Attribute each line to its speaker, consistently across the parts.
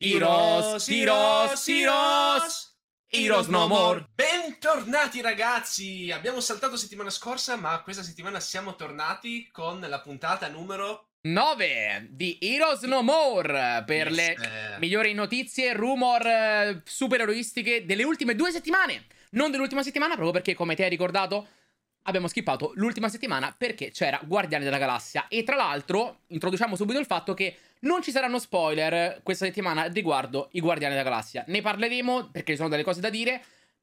Speaker 1: Heroes, Heroes, Heroes, Heroes no more.
Speaker 2: Bentornati ragazzi! Abbiamo saltato settimana scorsa, ma questa settimana siamo tornati con la puntata numero
Speaker 1: 9 di Heroes No More per
Speaker 2: Yes.
Speaker 1: le migliori notizie, rumor eh, supereroistiche delle ultime due settimane. Non dell'ultima settimana, proprio perché, come ti hai ricordato, abbiamo skippato l'ultima settimana perché c'era Guardiani della Galassia. E tra l'altro, introduciamo subito il fatto che non ci saranno spoiler questa settimana riguardo i Guardiani della Galassia. Ne parleremo perché ci sono delle cose da dire,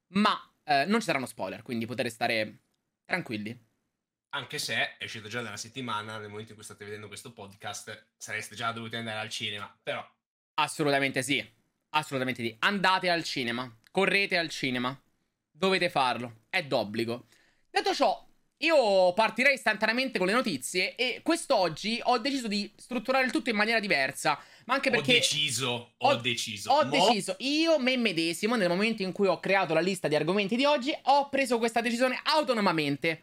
Speaker 1: ma eh, non ci saranno spoiler, quindi potete stare tranquilli.
Speaker 2: Anche se è uscito già dalla settimana, nel momento in cui state vedendo questo podcast, sareste già dovuti andare al cinema. Però,
Speaker 1: Assolutamente sì. Assolutamente sì. Andate al cinema. Correte al cinema. Dovete farlo. È d'obbligo. Detto ciò, io partirei istantaneamente con le notizie e quest'oggi ho deciso di strutturare il tutto in maniera diversa. Ma anche
Speaker 2: ho
Speaker 1: perché
Speaker 2: deciso, ho,
Speaker 1: ho-
Speaker 2: deciso.
Speaker 1: ho
Speaker 2: Mo-
Speaker 1: deciso, io me medesimo, nel momento in cui ho creato la lista di argomenti di oggi, ho preso questa decisione autonomamente.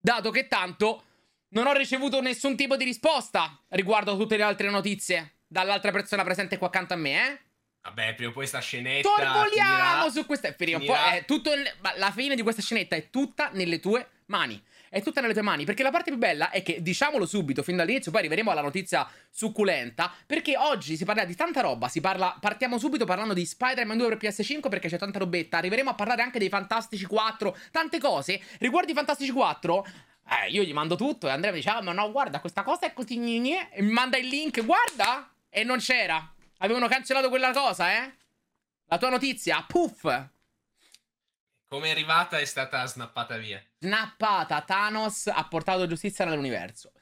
Speaker 1: Dato che tanto non ho ricevuto nessun tipo di risposta riguardo a tutte le altre notizie dall'altra persona presente qua accanto a me, eh?
Speaker 2: Vabbè, prima o poi sta scenetta
Speaker 1: Sorvoliamo
Speaker 2: finirà.
Speaker 1: su questa. Prima
Speaker 2: finirà.
Speaker 1: poi è tutto. nel- ma la fine di questa scenetta è tutta nelle tue mani. È tutta nelle tue mani. Perché la parte più bella è che, diciamolo subito, fin dall'inizio, poi arriveremo alla notizia succulenta. Perché oggi si parla di tanta roba. Parla. Partiamo subito parlando di Spider-Man 2 per PS5 perché c'è tanta robetta. Arriveremo a parlare anche dei Fantastici 4. Tante cose. Riguardo i Fantastici 4. Eh, io gli mando tutto e Andrea mi dice: Ah, ma no, guarda, questa cosa è così. gne", E mi manda il link, guarda! E non c'era. Avevano cancellato quella cosa, eh? La tua notizia, puff!
Speaker 2: Come è arrivata è stata snappata via.
Speaker 1: Snappata, Thanos ha portato giustizia nell'universo.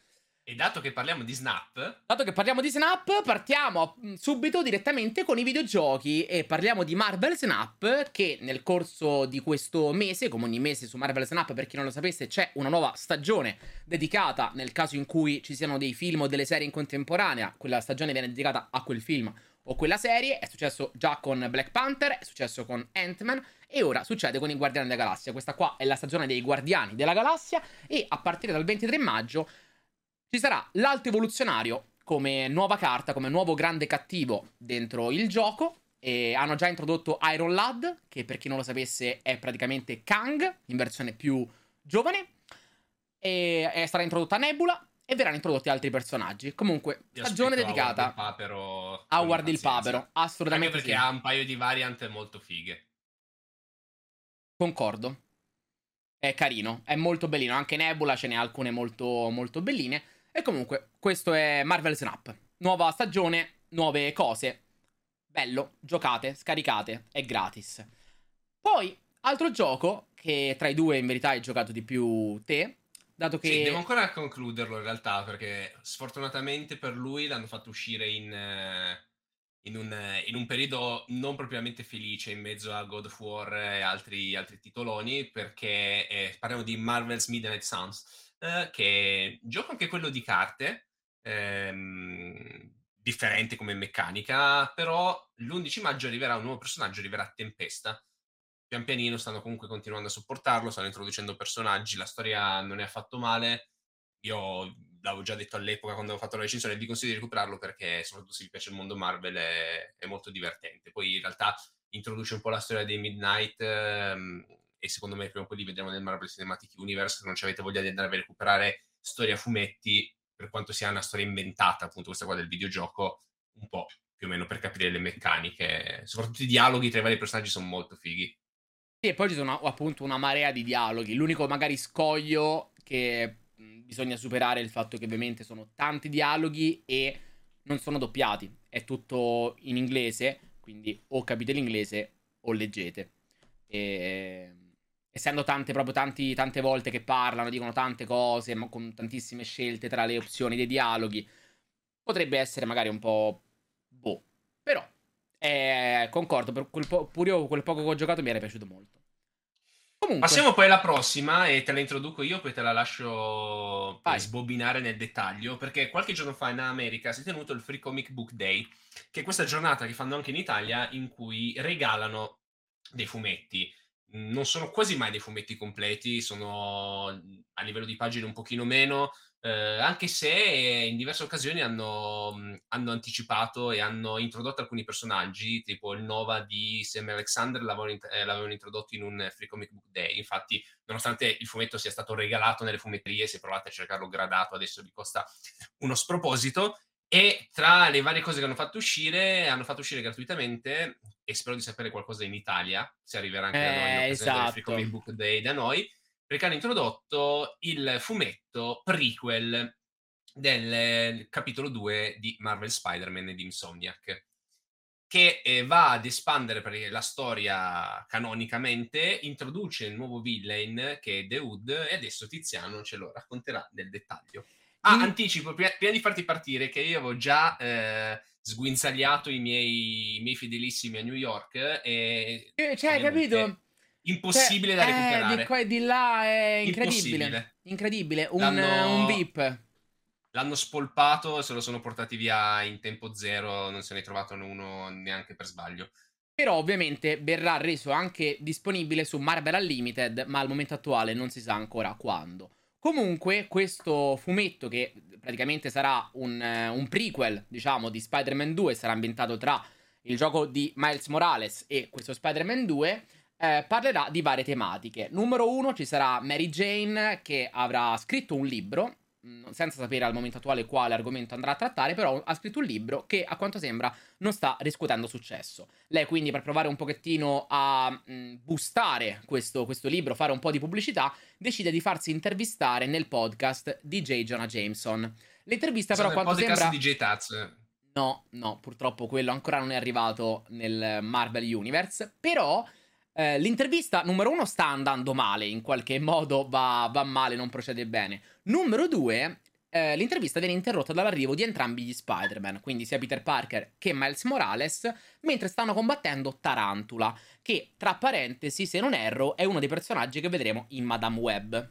Speaker 2: E dato che parliamo di Snap,
Speaker 1: Dato che parliamo di Snap, partiamo mm, subito direttamente con i videogiochi e parliamo di Marvel Snap che nel corso di questo mese, come ogni mese su Marvel Snap, per chi non lo sapesse, c'è una nuova stagione dedicata nel caso in cui ci siano dei film o delle serie in contemporanea, quella stagione viene dedicata a quel film o quella serie, è successo già con Black Panther, è successo con Ant-Man e ora succede con i Guardiani della Galassia. Questa qua è la stagione dei Guardiani della Galassia e a partire dal 23 maggio ci sarà l'Alto Evoluzionario come nuova carta, come nuovo grande cattivo dentro il gioco. E hanno già introdotto Iron Lad, che per chi non lo sapesse è praticamente Kang, in versione più giovane. E, sarà introdotta Nebula. E verranno introdotti altri personaggi. Comunque,
Speaker 2: vi
Speaker 1: stagione dedicata a Howard il. Papero.
Speaker 2: Anche
Speaker 1: Assolutamente
Speaker 2: perché
Speaker 1: sì.
Speaker 2: ha un paio di variant molto fighe.
Speaker 1: Concordo. È carino, è molto bellino. Anche Nebula ce n'è alcune molto, molto belline. E comunque, questo è Marvel Snap. Nuova stagione, nuove cose. Bello, giocate, scaricate, è gratis. Poi, altro gioco che tra i due in verità hai giocato di più te. Dato che.
Speaker 2: Sì, devo ancora concluderlo in realtà perché sfortunatamente per lui l'hanno fatto uscire in, eh, in un, eh, in un periodo non propriamente felice in mezzo a God of War e altri, altri titoloni perché eh, parliamo di Marvel's Midnight Suns eh, che gioco anche quello di carte ehm, differente come meccanica però l'11 maggio arriverà un nuovo personaggio arriverà Tempesta pian pianino stanno comunque continuando a supportarlo, stanno introducendo personaggi, la storia non è affatto male. Io l'avevo già detto all'epoca quando avevo fatto la recensione, vi consiglio di recuperarlo perché soprattutto se vi piace il mondo Marvel è, è molto divertente. Poi in realtà introduce un po' la storia dei Midnight ehm, e secondo me prima o poi li vedremo nel Marvel Cinematic Universe, se non ci avete voglia di andare a recuperare storia fumetti, per quanto sia una storia inventata, appunto questa qua del videogioco, un po' più o meno per capire le meccaniche. Soprattutto i dialoghi tra i vari personaggi sono molto fighi.
Speaker 1: E poi ci sono appunto una marea di dialoghi. L'unico magari scoglio che bisogna superare il fatto che ovviamente sono tanti dialoghi e non sono doppiati. È tutto in inglese, quindi o capite l'inglese o leggete. E... Essendo tante, proprio tanti, tante volte che parlano, dicono tante cose, ma con tantissime scelte tra le opzioni dei dialoghi, potrebbe essere magari un po' boh. Però eh, concordo, per quel po- pure io quel poco che ho giocato mi era piaciuto molto. Comunque,
Speaker 2: Passiamo poi alla prossima e te la introduco io, poi te la lascio
Speaker 1: Vai.
Speaker 2: sbobinare nel dettaglio, perché qualche giorno fa in America si è tenuto il Free Comic Book Day, che è questa giornata che fanno anche in Italia in cui regalano dei fumetti. Non sono quasi mai dei fumetti completi, sono a livello di pagine un pochino meno, eh, anche se in diverse occasioni hanno, hanno, anticipato e hanno introdotto alcuni personaggi, tipo il Nova di Sam Alexander l'avevano, eh, l'avevano introdotto in un Free Comic Book Day. Infatti, nonostante il fumetto sia stato regalato nelle fumetterie, se provate a cercarlo gradato adesso vi costa uno sproposito. E tra le varie cose che hanno fatto uscire, hanno fatto uscire gratuitamente, e spero di sapere qualcosa in Italia, se arriverà anche
Speaker 1: eh,
Speaker 2: da noi
Speaker 1: esatto.
Speaker 2: Free Comic Book Day da noi, perché hanno introdotto il fumetto prequel del capitolo 2 di Marvel Spider-Man e di Insomniac che eh, va ad espandere la storia canonicamente, introduce il nuovo villain che è The Hood e adesso Tiziano ce lo racconterà nel dettaglio. Ah, mm. anticipo, prima, prima, di farti partire, che io avevo già eh, sguinzagliato i miei, i miei, fedelissimi a New York e...
Speaker 1: Eh, cioè, capito?
Speaker 2: Impossibile cioè, da recuperare.
Speaker 1: Eh, di qua e di là è incredibile. Incredibile, un, un beep.
Speaker 2: L'hanno spolpato e se lo sono portati via in tempo zero, non se ne è trovato uno neanche per sbaglio.
Speaker 1: Però ovviamente verrà reso anche disponibile su Marvel Unlimited, ma al momento attuale non si sa ancora quando. Comunque, questo fumetto, che praticamente sarà un, uh, un prequel, diciamo, di Spider-Man 2, sarà ambientato tra il gioco di Miles Morales e questo Spider-Man 2, eh, parlerà di varie tematiche. Numero uno ci sarà Mary Jane che avrà scritto un libro Mm, senza sapere al momento attuale quale argomento andrà a trattare, però ha scritto un libro che a quanto sembra non sta riscuotendo successo. Lei quindi per provare un pochettino a mh, mm, boostare questo, questo, libro, fare un po' di pubblicità, decide di farsi intervistare nel podcast di J. Jonah Jameson. L'intervista però a quanto sembra...
Speaker 2: di J. Taz.
Speaker 1: No, no, purtroppo quello ancora non è arrivato nel Marvel Universe, però... Eh, l'intervista numero uno sta andando male, in qualche modo va, va male, non procede bene. Numero due, eh, l'intervista viene interrotta dall'arrivo di entrambi gli Spider-Man, quindi sia Peter Parker che Miles Morales, mentre stanno combattendo Tarantula, che tra parentesi, se non erro, è uno dei personaggi che vedremo in Madame Web.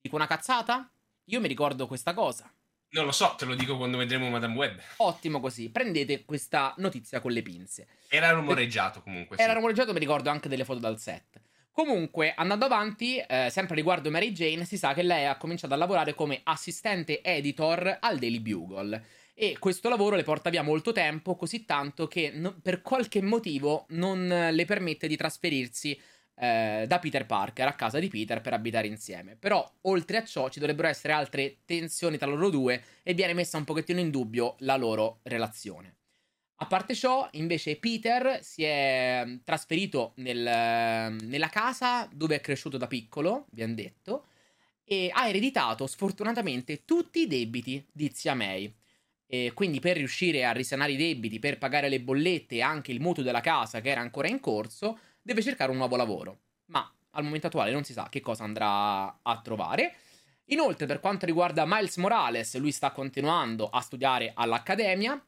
Speaker 1: Dico una cazzata? Io mi ricordo questa cosa.
Speaker 2: Non lo so, te lo dico quando vedremo Madame Web.
Speaker 1: Ottimo così, prendete questa notizia con le pinze.
Speaker 2: Era rumoreggiato comunque.
Speaker 1: Era sì. rumoreggiato, mi ricordo anche delle foto dal set. Comunque, andando avanti, eh, sempre riguardo Mary Jane, si sa che lei ha cominciato a lavorare come assistente editor al Daily Bugle. E questo lavoro le porta via molto tempo, così tanto che no, per qualche motivo non le permette di trasferirsi eh, da Peter Parker a casa di Peter per abitare insieme. Però, oltre a ciò, ci dovrebbero essere altre tensioni tra loro due e viene messa un pochettino in dubbio la loro relazione. A parte ciò, invece, Peter si è mm, trasferito nel, nella casa dove è cresciuto da piccolo, abbiamo detto, e ha ereditato sfortunatamente tutti i debiti di zia May. E quindi per riuscire a risanare i debiti, per pagare le bollette e anche il mutuo della casa che era ancora in corso, deve cercare un nuovo lavoro. Ma al momento attuale non si sa che cosa andrà a trovare. Inoltre, per quanto riguarda Miles Morales, lui sta continuando a studiare all'accademia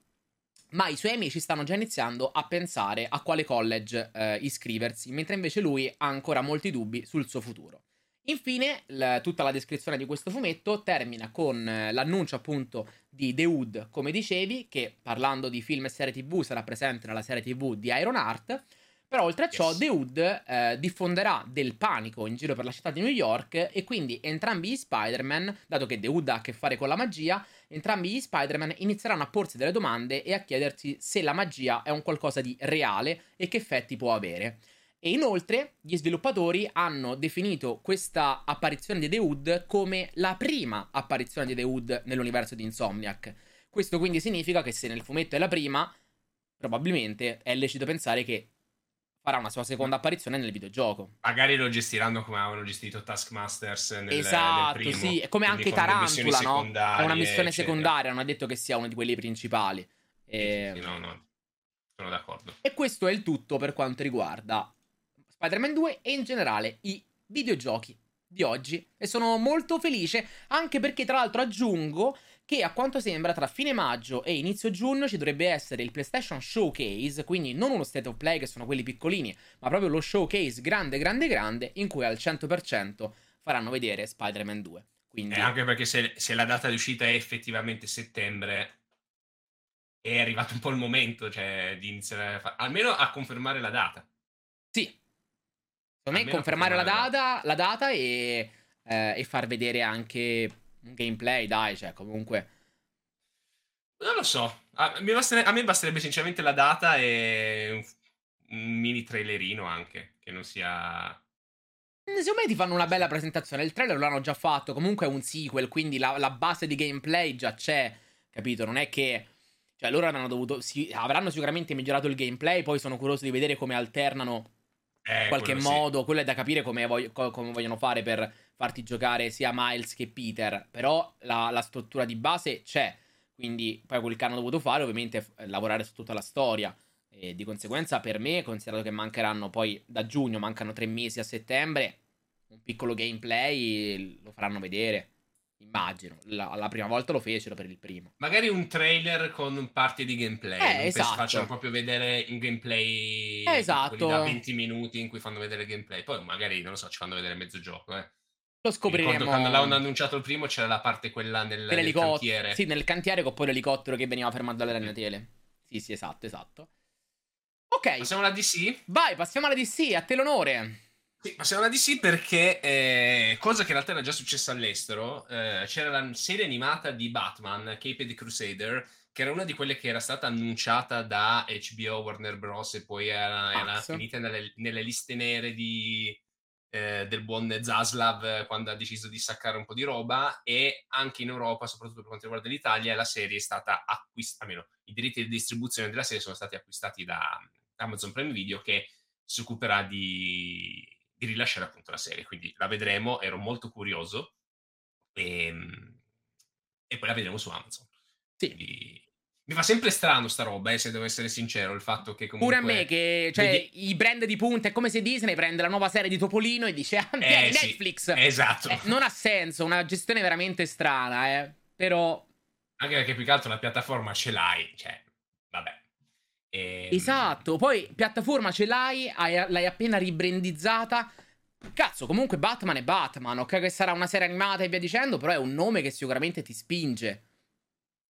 Speaker 1: ma i suoi amici stanno già iniziando a pensare a quale college eh, iscriversi, mentre invece lui ha ancora molti dubbi sul suo futuro. Infine, l- tutta la descrizione di questo fumetto termina con eh, l'annuncio appunto di The Hood, come dicevi, che parlando di film e serie TV sarà presente nella serie TV di Iron Heart però oltre a ciò, yes. The Hood eh, diffonderà del panico in giro per la città di New York e quindi entrambi gli Spider-Man, dato che The Hood ha a che fare con la magia, entrambi gli Spider-Man inizieranno a porsi delle domande e a chiedersi se la magia è un qualcosa di reale e che effetti può avere. E inoltre gli sviluppatori hanno definito questa apparizione di The Hood come la prima apparizione di The Hood nell'universo di Insomniac. Questo quindi significa che se nel fumetto è la prima, probabilmente è lecito pensare che farà una sua seconda apparizione nel videogioco.
Speaker 2: Magari lo gestiranno come avevano gestito Taskmasters nel,
Speaker 1: esatto,
Speaker 2: nel
Speaker 1: sì, è come anche Tarantula, no? È una missione secondaria, non è detto che sia uno di quelli principali.
Speaker 2: E... Sì, sì, no, no, sono d'accordo.
Speaker 1: E questo è il tutto per quanto riguarda Spider-Man 2 e in generale i videogiochi di oggi. E sono molto felice, anche perché tra l'altro aggiungo che a quanto sembra tra fine maggio e inizio giugno ci dovrebbe essere il PlayStation Showcase, quindi non uno state of play che sono quelli piccolini, ma proprio lo showcase grande grande grande in cui al 100% faranno vedere Spider-Man 2. Quindi...
Speaker 2: Eh, anche perché se, se la data di uscita è effettivamente settembre, è arrivato un po' il momento, cioè, di iniziare a fare, almeno a confermare la data.
Speaker 1: Sì. Secondo me confermare la data, la data e, eh, e, far vedere anche un gameplay, dai, cioè, comunque...
Speaker 2: Non lo so. A, a me basterebbe sinceramente la data e un, un mini trailerino anche, che non sia...
Speaker 1: Mm, secondo me ti fanno una bella presentazione. Il trailer l'hanno già fatto. Comunque è un sequel, quindi la, la base di gameplay già c'è. Capito? Non è che. Cioè, loro avranno dovuto. Si, avranno sicuramente migliorato il gameplay. Poi sono curioso di vedere come alternano.
Speaker 2: Eh,
Speaker 1: in qualche
Speaker 2: quello
Speaker 1: modo.
Speaker 2: Sì.
Speaker 1: Quello è da capire come, voglio, come, vogliono fare per farti giocare sia Miles che Peter. Però la, la struttura di base c'è. Quindi, poi quel che hanno dovuto fare, ovviamente, è lavorare su tutta la storia. E di conseguenza, per me, considerato che mancheranno poi da giugno, mancano tre mesi a settembre, un piccolo gameplay lo faranno vedere. Immagino. La, la, prima volta lo fecero per il primo.
Speaker 2: Magari un trailer con parti di gameplay. Eh,
Speaker 1: non esatto.
Speaker 2: facciano proprio vedere in gameplay
Speaker 1: eh, esatto.
Speaker 2: da 20 minuti in cui fanno vedere il gameplay. Poi magari, non lo so, ci fanno vedere mezzo gioco, eh.
Speaker 1: Lo scopriremo.
Speaker 2: Ricordo quando l'hanno annunciato il primo c'era la parte quella nel, nel cantiere.
Speaker 1: Sì, nel cantiere con poi l'elicottero che veniva fermato dalle ragnatele. Sì, sì, esatto, esatto. Ok.
Speaker 2: Passiamo alla DC?
Speaker 1: Vai, passiamo alla DC, a te l'onore.
Speaker 2: Sì, passiamo alla DC perché, eh, cosa che in realtà era già successa all'estero, eh, c'era la serie animata di Batman, Caped Crusader, che era una di quelle che era stata annunciata da HBO, Warner Bros. e poi era, era finita nelle, nelle, liste nere di, eh, del buon Zaslav quando ha deciso di saccare un po' di roba e anche in Europa, soprattutto per quanto riguarda l'Italia, la serie è stata acquistata, almeno i diritti di distribuzione della serie sono stati acquistati da Amazon Prime Video che si occuperà di, di rilasciare appunto la serie, quindi la vedremo, ero molto curioso e, ehm, e poi la vedremo su Amazon.
Speaker 1: Sì.
Speaker 2: Quindi, mi fa sempre strano sta roba, eh, se devo essere sincero, il fatto che comunque...
Speaker 1: Pure a me che, cioè, vedi... i brand di punta è come se Disney prende la nuova serie di Topolino e dice, ah,
Speaker 2: eh,
Speaker 1: Netflix!
Speaker 2: Sì, esatto.
Speaker 1: Eh, non ha senso, una gestione veramente strana, eh. Però...
Speaker 2: Anche perché più che altro la piattaforma ce l'hai, cioè, vabbè.
Speaker 1: E... Ehm, esatto, poi piattaforma ce l'hai, hai, l'hai appena ribrandizzata. Cazzo, comunque Batman è Batman, ok che sarà una serie animata e via dicendo, però è un nome che sicuramente ti spinge,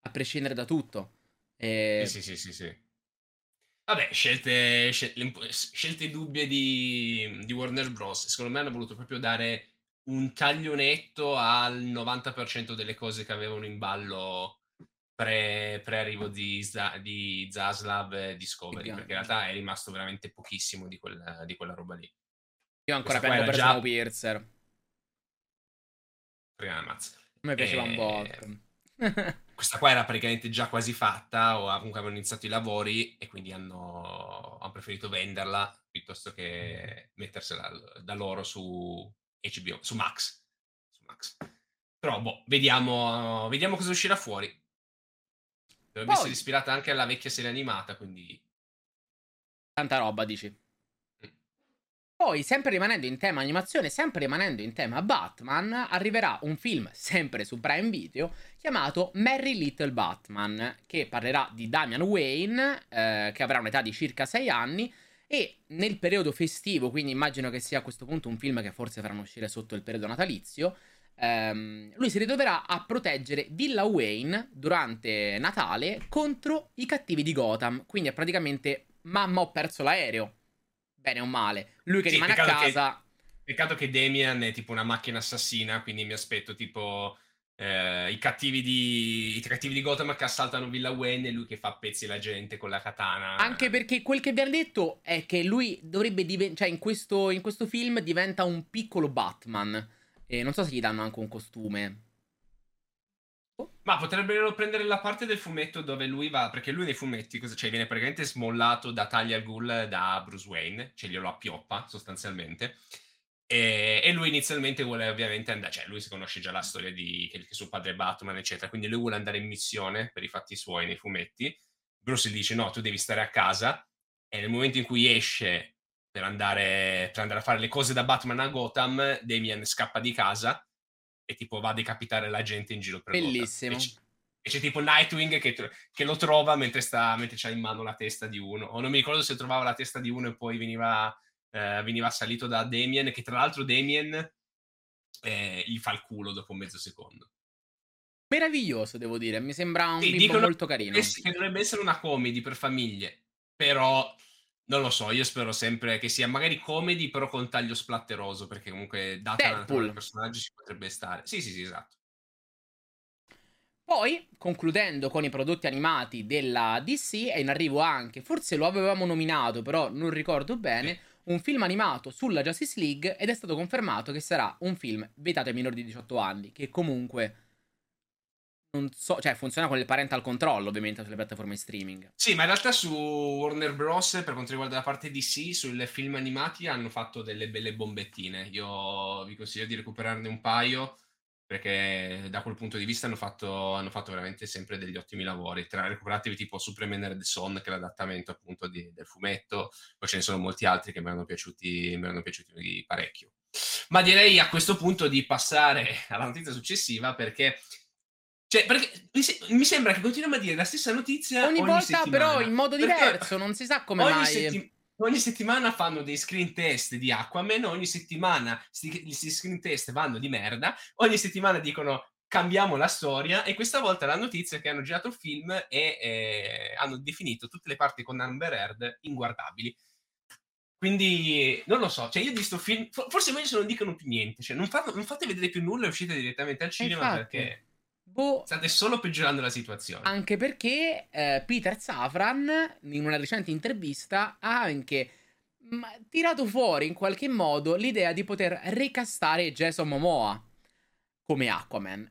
Speaker 1: a prescindere da tutto.
Speaker 2: E... Sì, sì, sì, sì. Vabbè, scelte, scelte, scelte dubbie di, di, Warner Bros. Secondo me hanno voluto proprio dare un taglio netto al 90% delle cose che avevano in ballo pre, arrivo di, di Zaslav e Discovery, perché in realtà è rimasto veramente pochissimo di quella, di quella roba lì.
Speaker 1: Io ancora penso per già... Snowpiercer.
Speaker 2: Prima ammazza.
Speaker 1: A me piaceva e... un botto.
Speaker 2: questa qua era praticamente già quasi fatta, o comunque avevano iniziato i lavori e quindi hanno, hanno preferito venderla piuttosto che mettersela da loro su HBO, su Max. Su Max. Però, boh, vediamo, vediamo cosa uscirà fuori. Dovrebbe Poi... essere ispirata anche alla vecchia serie animata, quindi...
Speaker 1: Tanta roba, dici. Poi, sempre rimanendo in tema animazione, sempre rimanendo in tema Batman, arriverà un film sempre su Prime Video chiamato Merry Little Batman, che parlerà di Damian Wayne, eh, che avrà un'età di circa 6 anni, e nel periodo festivo, quindi immagino che sia a questo punto un film che forse faranno uscire sotto il periodo natalizio, ehm, lui si ritroverà a proteggere Villa Wayne durante Natale contro i cattivi di Gotham. Quindi è praticamente mamma ho perso l'aereo. Bene o male. Lui che sì, rimane a casa.
Speaker 2: Che, peccato che Damian è tipo una macchina assassina, quindi mi aspetto tipo eh, i, cattivi di, i cattivi di Gotham che assaltano Villa Wayne e lui che fa pezzi la gente con la katana.
Speaker 1: Anche perché quel che vi hanno detto è che lui dovrebbe diventare, cioè in questo, in questo film diventa un piccolo Batman. E non so se gli danno anche un costume.
Speaker 2: Ma potrebbero prendere la parte del fumetto dove lui va, perché lui nei fumetti cosa, cioè, viene praticamente smollato da Talia al Ghul da Bruce Wayne, cioè glielo appioppa sostanzialmente. E, e, lui inizialmente vuole ovviamente andare, cioè lui si conosce già la storia di che, che suo padre è Batman, eccetera, quindi lui vuole andare in missione per i fatti suoi nei fumetti. Bruce gli dice no, tu devi stare a casa e nel momento in cui esce per andare, per andare a fare le cose da Batman a Gotham, Damien scappa di casa e tipo va a decapitare la gente in giro per
Speaker 1: Bellissimo.
Speaker 2: Gotham. Bellissimo. E c'è tipo Nightwing che, che, lo trova mentre, sta, mentre c'ha in mano la testa di uno. O non mi ricordo se trovava la testa di uno e poi veniva, eh, veniva assalito da Damien, che tra l'altro Damien eh, gli fa il culo dopo mezzo secondo.
Speaker 1: Meraviglioso, devo dire. Mi sembra un sì, molto carino.
Speaker 2: Che dovrebbe essere una comedy per famiglie, però non lo so, io spero sempre che sia magari comedy, però con taglio splatteroso, perché comunque data la personaggio ci potrebbe stare. Sì, sì, sì, esatto.
Speaker 1: Poi, concludendo con i prodotti animati della DC, è in arrivo anche, forse lo avevamo nominato, però non ricordo bene, un film animato sulla Justice League ed è stato confermato che sarà un film vietato ai minori di 18 anni, che comunque non so, cioè funziona con il parental control ovviamente sulle piattaforme streaming.
Speaker 2: Sì, ma in realtà su Warner Bros. per quanto riguarda la parte DC, sui film animati hanno fatto delle belle bombettine. Io vi consiglio di recuperarne un paio perché da quel punto di vista hanno fatto, hanno fatto veramente sempre degli ottimi lavori. Tra recuperatevi tipo Superman and the Son, che è l'adattamento appunto di, del fumetto, poi ce ne sono molti altri che mi erano piaciuti, mi erano piaciuti parecchio. Ma direi a questo punto di passare alla notizia successiva perché cioè, perché mi, se- mi, sembra che continuiamo a dire la stessa notizia ogni, ogni volta, settimana.
Speaker 1: però in modo diverso, non si sa come ogni mai. Setti-
Speaker 2: ogni settimana fanno dei screen test di Aquaman, ogni settimana questi screen test vanno di merda, ogni settimana dicono cambiamo la storia e questa volta la notizia è che hanno girato il film e eh, hanno definito tutte le parti con Amber Heard inguardabili. Quindi non lo so, cioè io di questo film, forse meglio se non dicono più niente, cioè non, fate, non fate vedere più nulla e uscite direttamente al cinema Infatti. perché Boh, State solo peggiorando la situazione.
Speaker 1: Anche perché eh, Peter Safran, in una recente intervista, ha anche mh, tirato fuori in qualche modo l'idea di poter recastare Jason Momoa come Aquaman.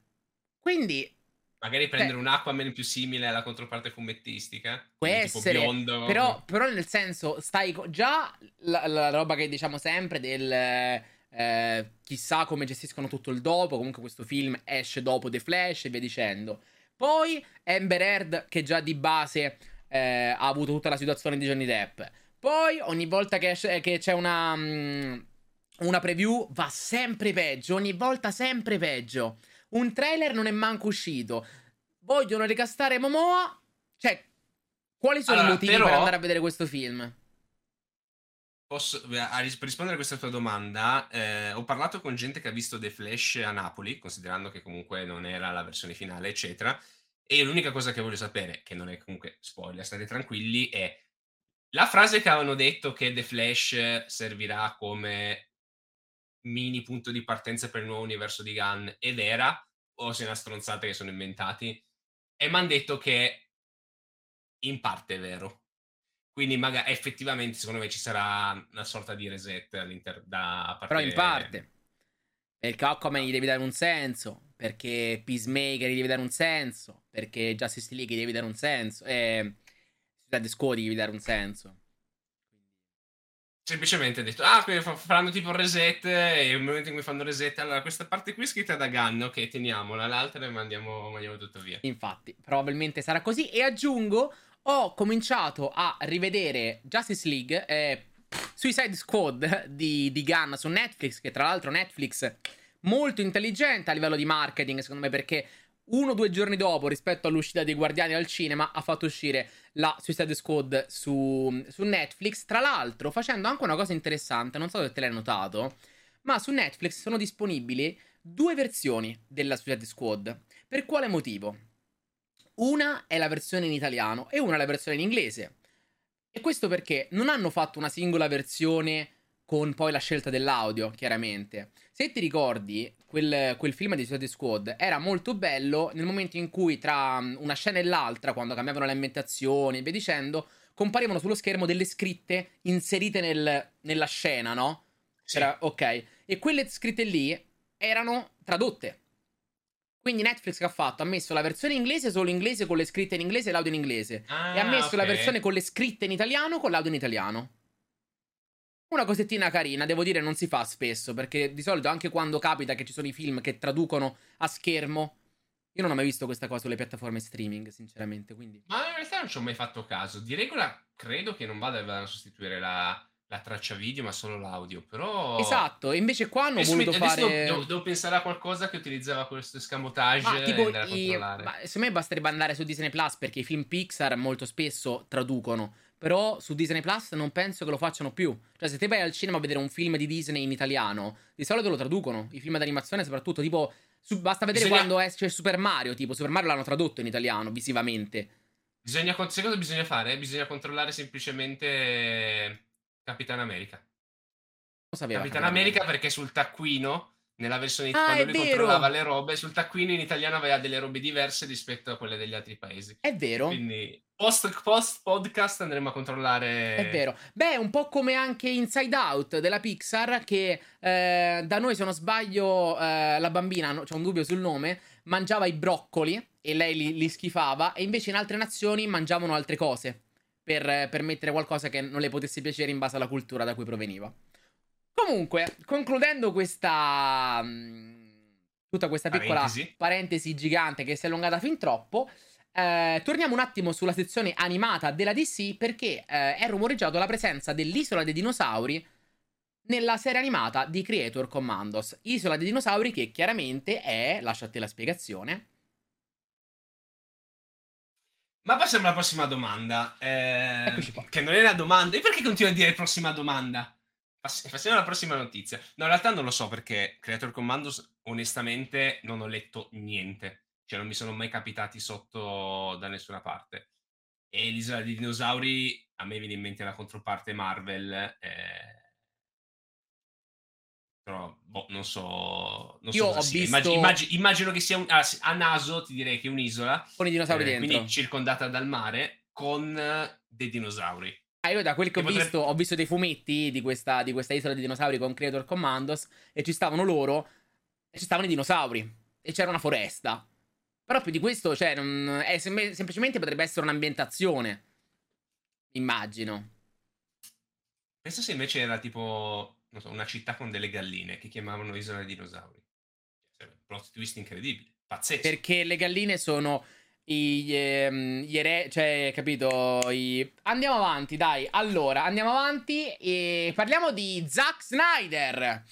Speaker 1: Quindi.
Speaker 2: Magari prendere beh, un Aquaman più simile alla controparte fumettistica.
Speaker 1: Può essere. Biondo. Però, però, nel senso, stai. Già la, la roba che diciamo sempre del eh, chissà come gestiscono tutto il dopo. Comunque, questo film esce dopo The Flash e via dicendo. Poi Amber Heard, che già di base eh, ha avuto tutta la situazione di Johnny Depp. Poi, ogni volta che, esce, che c'è una, um, una preview, va sempre peggio. Ogni volta sempre peggio. Un trailer non è manco uscito. Vogliono ricastare Momoa. Cioè, quali sono allora, i motivi però... per andare a vedere questo film?
Speaker 2: Posso, a rispondere a questa tua domanda, eh, ho parlato con gente che ha visto The Flash a Napoli, considerando che comunque non era la versione finale, eccetera. E l'unica cosa che voglio sapere, che non è comunque spoiler, state tranquilli, è la frase che avevano detto che The Flash servirà come mini punto di partenza per il nuovo universo di Gunn è vera o se è una stronzata che sono inventati? E mi hanno detto che in parte è vero. Quindi magari effettivamente secondo me ci sarà una sorta di reset all'interno da
Speaker 1: parte... Però in parte. Perché Aquaman gli devi dare un senso, perché Peacemaker gli devi dare un senso, perché Justice League gli devi dare un senso, e Suicide Squad gli devi dare un senso.
Speaker 2: Semplicemente detto, ah, faranno tipo reset e nel momento in cui fanno reset, allora questa parte qui è scritta da Gunn, ok, teniamola, l'altra e mandiamo, mandiamo tutto via.
Speaker 1: Infatti, probabilmente sarà così. E aggiungo ho cominciato a rivedere Justice League, eh, Suicide Squad di, di Gunn su Netflix, che tra l'altro Netflix molto intelligente a livello di marketing, secondo me, perché uno o due giorni dopo, rispetto all'uscita dei Guardiani al cinema, ha fatto uscire la Suicide Squad su, su, Netflix. Tra l'altro, facendo anche una cosa interessante, non so se te l'hai notato, ma su Netflix sono disponibili due versioni della Suicide Squad. Per quale motivo? Una è la versione in italiano e una è la versione in inglese. E questo perché non hanno fatto una singola versione con poi la scelta dell'audio, chiaramente. Se ti ricordi, quel, quel film di Suicide Squad era molto bello nel momento in cui tra mm, una scena e l'altra, quando cambiavano le ambientazioni e via dicendo, comparivano sullo schermo delle scritte inserite nel, nella scena, no? Sì. Era, ok. E quelle scritte lì erano tradotte. Quindi Netflix che ha fatto? Ha messo la versione inglese solo inglese con le scritte in inglese e l'audio in inglese. Ah, e ha messo okay. la versione con le scritte in italiano con l'audio in italiano. Una cosettina carina, devo dire, non si fa spesso, perché di solito anche quando capita che ci sono i film che traducono a schermo, io non ho mai visto questa cosa sulle piattaforme streaming, sinceramente, quindi...
Speaker 2: Ma in realtà non ci ho mai fatto caso. Di regola credo che non vada a sostituire la, la traccia video ma solo l'audio però
Speaker 1: esatto e invece qua hanno voluto fare
Speaker 2: devo, devo, pensare a qualcosa che utilizzava questo escamotage ma, tipo i... ma,
Speaker 1: secondo me basterebbe andare su Disney Plus perché i film Pixar molto spesso traducono però su Disney Plus non penso che lo facciano più cioè se te vai al cinema a vedere un film di Disney in italiano di solito lo traducono i film d'animazione soprattutto tipo su... basta vedere bisogna... quando esce Super Mario tipo Super Mario l'hanno tradotto in italiano visivamente
Speaker 2: bisogna sai cosa bisogna fare? bisogna controllare semplicemente Capitan America. Capitan America perché sul taccuino nella versione
Speaker 1: Ah,
Speaker 2: quando lui
Speaker 1: vero!
Speaker 2: controllava le robe, sul taccuino in italiano aveva delle robe diverse rispetto a quelle degli altri paesi.
Speaker 1: È vero.
Speaker 2: Quindi post, post podcast andremo a controllare.
Speaker 1: È vero. Beh, un po' come anche Inside Out della Pixar, che eh, da noi, se non sbaglio, eh, la bambina, no- c'è un dubbio sul nome, mangiava i broccoli e lei li, li schifava, e invece in altre nazioni mangiavano altre cose per, per mettere qualcosa che non le potesse piacere in base alla cultura da cui proveniva. Comunque, concludendo questa. mh, tutta questa piccola
Speaker 2: Parentesi.
Speaker 1: parentesi gigante che si è allungata fin troppo. eh, torniamo un attimo sulla sezione animata della DC perché eh, è rumoreggiato la presenza dell'Isola dei Dinosauri nella serie animata di Creator Commandos. Isola dei Dinosauri che chiaramente è, lascia a te la spiegazione,
Speaker 2: Ma passiamo alla prossima domanda. eh. Che non è una domanda. E perché continua a dire prossima domanda? Pass- Passiamo alla prossima notizia. No, in realtà non lo so perché Creator Commandos, onestamente, non ho letto niente. Cioè, non mi sono mai capitati sotto da nessuna parte. E l'isola dei dinosauri, a me viene in mente la controparte Marvel. eh, Però, boh, non so. Non so
Speaker 1: Io
Speaker 2: cosa
Speaker 1: ho visto-
Speaker 2: Immagi- immagi- immagino che sia un. ah, a naso ti direi che è un'isola.
Speaker 1: con i dinosauri
Speaker 2: eh,
Speaker 1: dentro.
Speaker 2: quindi circondata dal mare con dei dinosauri.
Speaker 1: Ah, io da quel che ho
Speaker 2: Che potrebbe-
Speaker 1: visto, ho visto dei fumetti di questa, di questa isola di dinosauri con Creator Commandos e ci stavano loro e ci stavano i dinosauri e c'era una foresta. Però più di questo, cioè, non- è sem- semplicemente potrebbe essere un'ambientazione. Immagino.
Speaker 2: Penso se invece era tipo, non so, una città con delle galline che chiamavano Isola dei Dinosauri. Cioè, plot twist incredibile, pazzesco.
Speaker 1: Perché le galline sono i, ehm, gli ere... Cioè, capito? I... Andiamo avanti, dai. Allora, andiamo avanti e parliamo di Zack Snyder.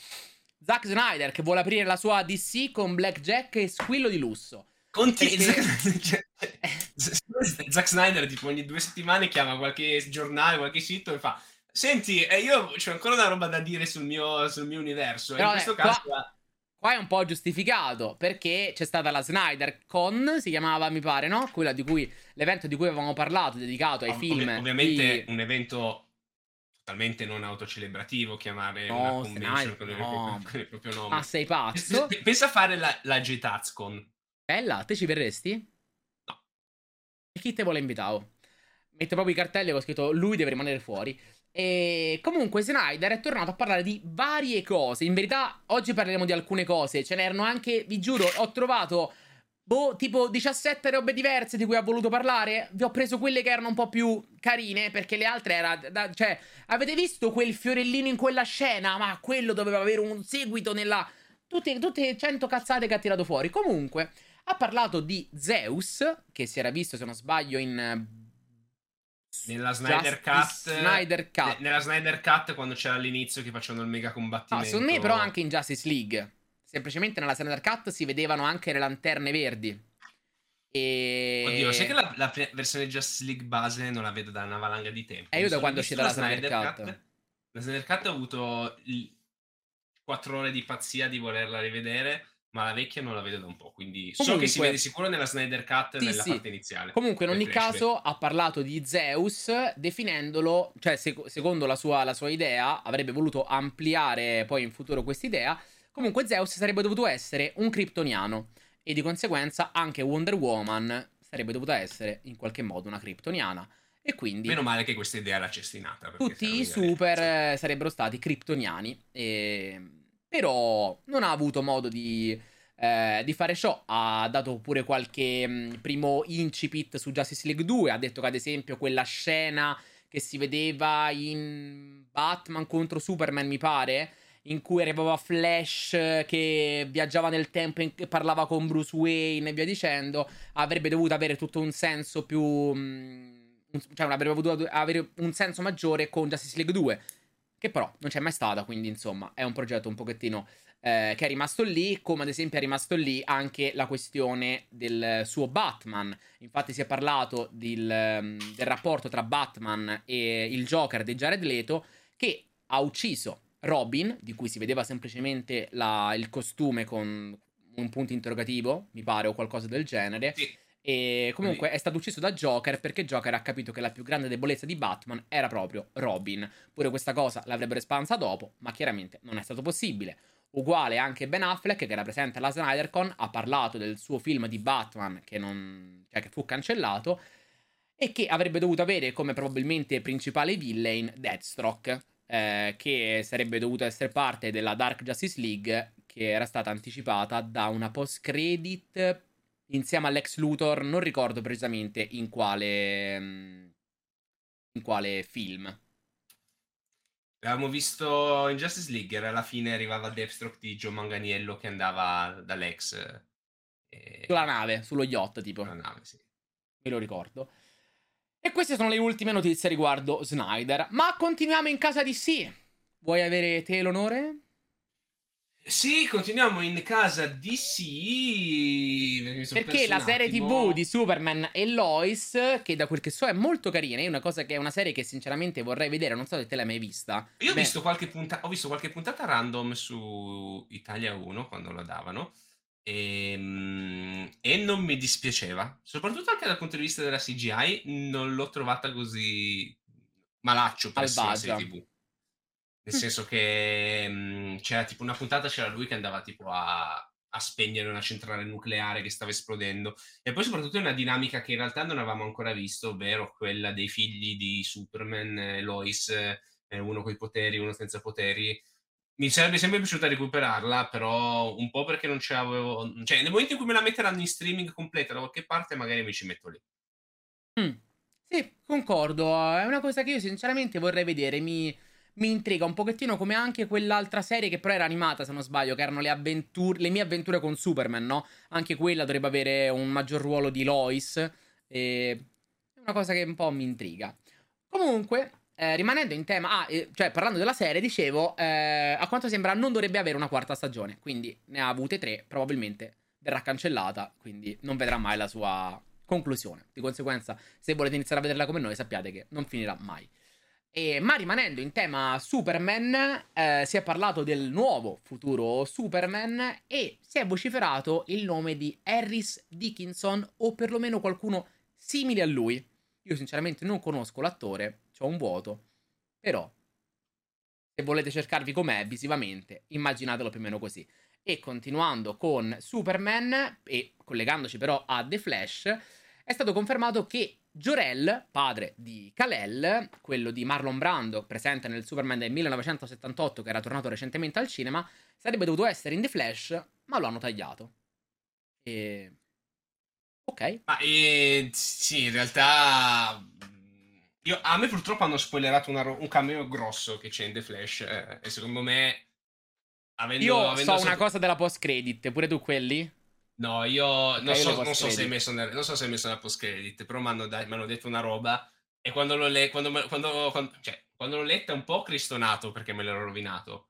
Speaker 1: Zack Snyder che vuole aprire la sua DC con Blackjack e squillo di lusso.
Speaker 2: Conti-
Speaker 1: perché-
Speaker 2: cioè, Zack Snyder tipo ogni due settimane chiama qualche giornale, qualche sito e fa Senti, eh, io c'ho ancora una roba da dire sul mio, sul mio universo. E
Speaker 1: Però,
Speaker 2: in questo
Speaker 1: eh,
Speaker 2: caso
Speaker 1: qua- Qua è un po' giustificato perché c'è stata la Snyder Con, si chiamava mi pare, no? Quella di cui l'evento di cui avevamo parlato, dedicato ai
Speaker 2: Ov-
Speaker 1: film.
Speaker 2: ovvi- ovviamente
Speaker 1: di-
Speaker 2: un evento totalmente non autocelebrativo chiamare
Speaker 1: No,
Speaker 2: una convention con, il,
Speaker 1: no.
Speaker 2: con il proprio nome.
Speaker 1: Ah, sei pazzo?
Speaker 2: Pensa a fare la, la G-Tazcon.
Speaker 1: Bella, te ci verresti?
Speaker 2: No.
Speaker 1: E chi te vuole invitare? Mette proprio i cartelli con scritto lui deve rimanere fuori. E comunque Snyder è tornato a parlare di varie cose. In verità, oggi parleremo di alcune cose. Ce n'erano anche, vi giuro, ho trovato boh, tipo 17 robe diverse di cui ha voluto parlare. Vi ho preso quelle che erano un po' più carine, perché le altre era da- cioè, avete visto quel fiorellino in quella scena? Ma quello doveva avere un seguito nella tutte, tutte 100 cazzate che ha tirato fuori. Comunque, ha parlato di Zeus, che si era visto, se non sbaglio, in
Speaker 2: Nella Snyder Cut,
Speaker 1: Snyder Cut.
Speaker 2: ne- nella Snyder Cut quando c'era all'inizio che facevano il mega
Speaker 1: No,
Speaker 2: combattimento.
Speaker 1: secondo me però anche in Justice League. Semplicemente nella Snyder Cut si vedevano anche le lanterne verdi. E...
Speaker 2: Oddio, sai che la, la pre- versione Justice League base non la vedo da una valanga di tempo.
Speaker 1: Eh, io da quando è
Speaker 2: visto
Speaker 1: uscita la Snyder Cut.
Speaker 2: La Snyder Cut ha avuto 4 ore di pazzia di volerla rivedere, ma la vecchia non la vedo da un po', quindi so che si
Speaker 1: Comunque-
Speaker 2: vede sicuro nella Snyder Cut
Speaker 1: Sì,
Speaker 2: nella
Speaker 1: sì.
Speaker 2: parte iniziale.
Speaker 1: Comunque, in ogni caso, ha parlato di Zeus, definendolo, cioè, sec- secondo la sua, la sua idea, avrebbe voluto ampliare poi in futuro quest'idea. Comunque, Zeus sarebbe dovuto essere un kryptoniano. E di conseguenza anche Wonder Woman sarebbe dovuta essere in qualche modo una kryptoniana. E quindi
Speaker 2: Meno male che questa idea l'ha cestinata.
Speaker 1: tutti i super sarebbero stati kryptoniani. E... Però non ha avuto modo di, eh, di fare ciò. Ha dato pure qualche mh, primo incipit su Justice League 2. Ha detto che, ad esempio, quella scena che si vedeva in Batman contro Superman, mi pare. In cui arrivava Flash che viaggiava nel tempo e parlava con Bruce Wayne e via dicendo. Avrebbe dovuto avere tutto un senso più. mh, cioè, avrebbe dovuto avere un senso maggiore con Justice League 2. Che però non c'è mai stata, quindi insomma è un progetto un pochettino eh, che è rimasto lì, come ad esempio è rimasto lì anche la questione del suo Batman. Infatti si è parlato del, ehm, del rapporto tra Batman e il Joker di Jared Leto che ha ucciso Robin, di cui si vedeva semplicemente la- il costume con un punto interrogativo, mi pare, o qualcosa del genere.
Speaker 2: Sì.
Speaker 1: E comunque è stato ucciso da Joker perché Joker ha capito che la più grande debolezza di Batman era proprio Robin. Pure questa cosa l'avrebbero espansa dopo, ma chiaramente non è stato possibile. Uguale anche Ben Affleck, che era presente alla SnyderCon, ha parlato del suo film di Batman che, non, cioè che fu cancellato e che avrebbe dovuto avere come probabilmente principale villain Deathstroke, eh, che sarebbe dovuto essere parte della Dark Justice League, che era stata anticipata da una post-credit insieme all'ex Luthor, non ricordo precisamente in quale, in quale film.
Speaker 2: L'avevamo visto in Justice League, era alla fine arrivava Deathstroke di Joe Manganiello che andava dall'ex.
Speaker 1: E... Sulla nave, sullo yacht tipo.
Speaker 2: Sulla nave, sì.
Speaker 1: Me lo ricordo. E queste sono le ultime notizie riguardo Snyder. Ma continuiamo in casa di sì. Vuoi avere te l'onore?
Speaker 2: Sì, continuiamo in casa DC.
Speaker 1: Perché la serie TV di Superman e Lois, che da quel che so è molto carina, è una cosa che è una serie che sinceramente vorrei vedere, non so se te l'hai mai vista.
Speaker 2: Io ho, visto qualche, punta- ho visto qualche puntata random su Italia 1 quando la davano. E, ehm, e, non mi dispiaceva, soprattutto anche dal punto di vista della CGI, non l'ho trovata così malaccio per la serie TV. Nel senso che mh, mhmm, c'era tipo una puntata, c'era lui che andava tipo a, a, spegnere una centrale nucleare che stava esplodendo. E poi soprattutto una dinamica che in realtà non avevamo ancora visto, ovvero quella dei figli di Superman, eh, Lois, eh, uno con i poteri, uno senza poteri. Mi sarebbe sempre piaciuta recuperarla, però un po' perché non ce l'avevo... Cioè, nel momento in cui me la metteranno in streaming completa da qualche parte, magari mi ci metto lì.
Speaker 1: Mm. Sì, concordo. È una cosa che io sinceramente vorrei vedere. Mi mi intriga un pochettino come anche quell'altra serie che però era animata, se non sbaglio, che erano le, avventure, le mie avventure con Superman, no? Anche quella dovrebbe avere un maggior ruolo di Lois. E... È una cosa che un po' mi intriga. Comunque, eh, rimanendo in tema, ah, eh, cioè parlando della serie, dicevo, eh, a quanto sembra non dovrebbe avere una quarta stagione, quindi ne ha avute tre, probabilmente verrà cancellata, quindi non vedrà mai la sua conclusione. Di conseguenza, se volete iniziare a vederla come noi, sappiate che non finirà mai. E, ma rimanendo in tema Superman, eh, si è parlato del nuovo futuro Superman e si è vociferato il nome di Harris Dickinson o perlomeno qualcuno simile a lui. Io sinceramente non conosco l'attore, ho un vuoto, però se volete cercarvi com'è visivamente, immaginatelo più o meno così. E continuando con Superman e collegandoci però a The Flash, è stato confermato che Jorel, padre di Kal-El, quello di Marlon Brando, presente nel Superman del 1978 che era tornato recentemente al cinema, sarebbe dovuto essere in The Flash, ma lo hanno tagliato. E... Ok.
Speaker 2: Ma eh, sì, in realtà... Io, a me purtroppo hanno spoilerato una, un cameo grosso che c'è in The Flash eh, e secondo me...
Speaker 1: Avendo, Io avendo so una cosa della post-credit, pure tu quelli?
Speaker 2: No, io non, so, non so, se hai messo nel, non so se hai messo nella post credit, però mi hanno, detto una roba e quando l'ho, le, quando, quando, quando, cioè, quando l'ho letta un po' cristonato perché me l'ero rovinato.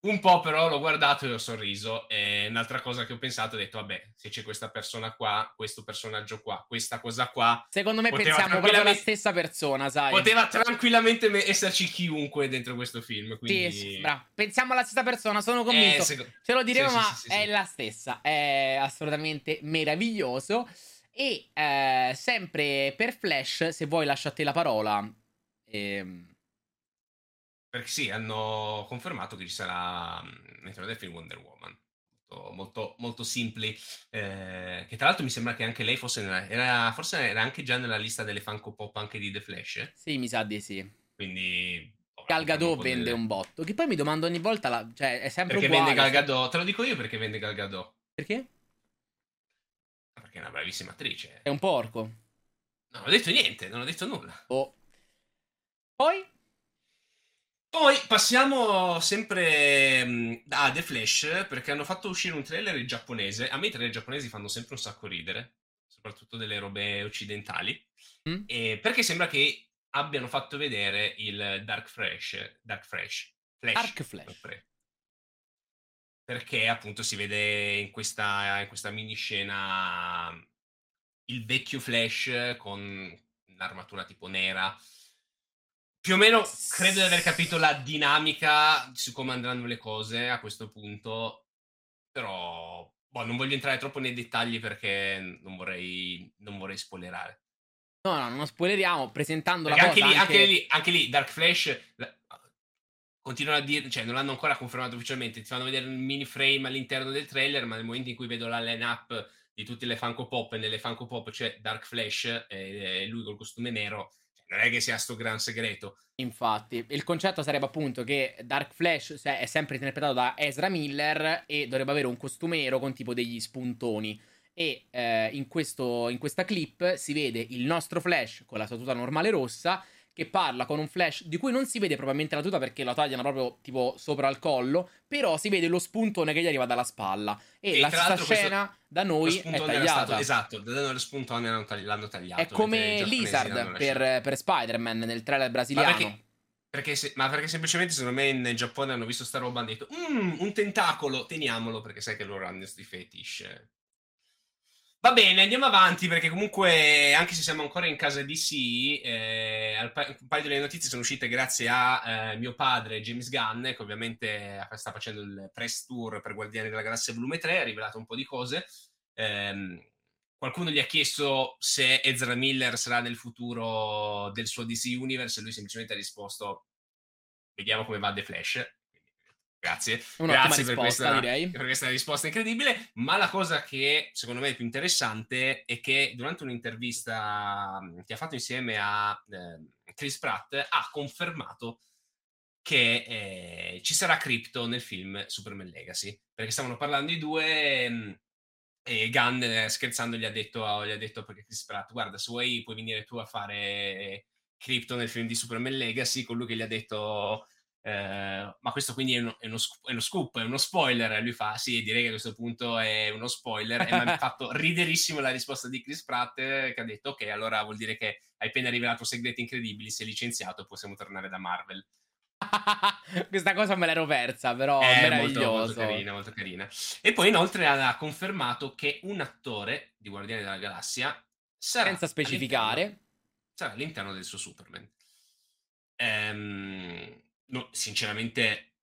Speaker 2: Un po' però l'ho guardato e ho sorriso. E un'altra cosa che ho pensato, ho detto, vabbè, se c'è questa persona qua, questo personaggio qua, questa cosa qua.
Speaker 1: Secondo me pensiamo proprio alla stessa persona, sai.
Speaker 2: Poteva tranquillamente esserci chiunque dentro questo film. Quindi...
Speaker 1: Sì, bravo. Pensiamo alla stessa persona, sono convinto. Eh, secondo... Ce lo diremo, sì, ma sì, sì, è la stessa. È assolutamente meraviglioso. E eh, sempre per Flash, se vuoi lasciate la parola. Ehm
Speaker 2: perché sì, hanno confermato che ci sarà all'interno del film Wonder Woman. Molto, molto, molto simpli. Eh, che tra l'altro mi sembra che anche lei fosse. Nella, era, forse era anche già nella lista delle Funko Pop anche di The Flash.
Speaker 1: Sì, mi sa di sì.
Speaker 2: Quindi.
Speaker 1: Gal Gadot vende delle... un botto. Che poi mi domando ogni volta. La, cioè, è sempre
Speaker 2: perché
Speaker 1: uguale.
Speaker 2: vende Gal Gadot. Te lo dico io perché vende Gal Gadot.
Speaker 1: Perché?
Speaker 2: Perché è una bravissima attrice.
Speaker 1: È un porco.
Speaker 2: Non ho detto niente, non ho detto nulla.
Speaker 1: Oh. Poi
Speaker 2: poi passiamo sempre mm, a The Flash perché hanno fatto uscire un trailer in giapponese. A me i trailer giapponesi fanno sempre un sacco ridere, soprattutto delle robe occidentali. Mm. perché sembra che abbiano fatto vedere il Dark Fresh. Dark Fresh.
Speaker 1: Flash. Dark Flash.
Speaker 2: Perché appunto si vede in questa, in questa mini scena il vecchio Flash con un'armatura tipo nera più o meno credo di aver capito la dinamica su come andranno le cose a questo punto, però boh, non voglio entrare troppo nei dettagli perché non vorrei, non vorrei spoilerare.
Speaker 1: No, no, non spoileriamo presentando
Speaker 2: perché
Speaker 1: la
Speaker 2: anche
Speaker 1: cosa.
Speaker 2: Lì, anche... Anche, lì, anche lì, Dark Flash, continuano a dire, cioè non l'hanno ancora confermato ufficialmente, ti fanno vedere un mini frame all'interno del trailer, ma nel momento in cui vedo la line-up di tutte le Funko Pop e nelle Funko Pop c'è Dark Flash e lui col costume nero, non è che sia sto gran segreto.
Speaker 1: Infatti, il concetto sarebbe appunto che Dark Flash è sempre interpretato da Ezra Miller e dovrebbe avere un costume nero con tipo degli spuntoni. E eh, in, questo, in questa clip si vede il nostro Flash con la sua tuta normale rossa che parla con un flash di cui non si vede probabilmente la tuta perché la tagliano proprio tipo sopra il collo, però si vede lo spuntone che gli arriva dalla spalla. E, e la stessa scena da noi è tagliata.
Speaker 2: Stato, esatto, da noi lo spuntone l'hanno tagliato.
Speaker 1: È come Lizard per, per, Spider-Man nel trailer brasiliano.
Speaker 2: Ma perché, perché se, ma perché semplicemente secondo me in Giappone hanno visto sta roba e hanno detto mm, un tentacolo, teniamolo perché sai che loro hanno questi fetish Va bene, andiamo avanti perché comunque, anche se siamo ancora in casa DC, eh, un paio delle notizie sono uscite grazie a eh, mio padre James Gunn, che ovviamente sta facendo il press tour per Guardiani della Galassia Volume 3, ha rivelato un po' di cose. Eh, qualcuno gli ha chiesto se Ezra Miller sarà nel futuro del suo DC Universe e lui semplicemente ha risposto vediamo come va The Flash Grazie, grazie per, questa, per, questa, risposta incredibile. Ma la cosa che secondo me è più interessante è che durante un'intervista che ha fatto insieme a eh, Chris Pratt ha confermato che eh, ci sarà Crypto nel film Superman Legacy. Perché stavano parlando i due. Mh, e Gunn eh, scherzando gli ha detto, gli ha detto perché Chris Pratt, guarda, se vuoi puoi venire tu a fare Crypto nel film di Superman Legacy, con lui che gli ha detto eh, ma questo quindi è uno, è, uno, è uno, scoop, è uno spoiler. E lui fa: Sì, direi che a questo punto è uno spoiler. E mi ha fatto riderissimo la risposta di Chris Pratt, che ha detto: Ok, allora vuol dire che hai appena rivelato segreti incredibili. Sei licenziato, possiamo tornare da Marvel.
Speaker 1: Questa cosa me l'ero persa, però è meraviglioso.
Speaker 2: Molto, molto carina, molto carina. E poi inoltre ha confermato che un attore di Guardiani della Galassia sarà
Speaker 1: senza specificare
Speaker 2: all'interno, sarà all'interno del suo Superman. Ehm no, sinceramente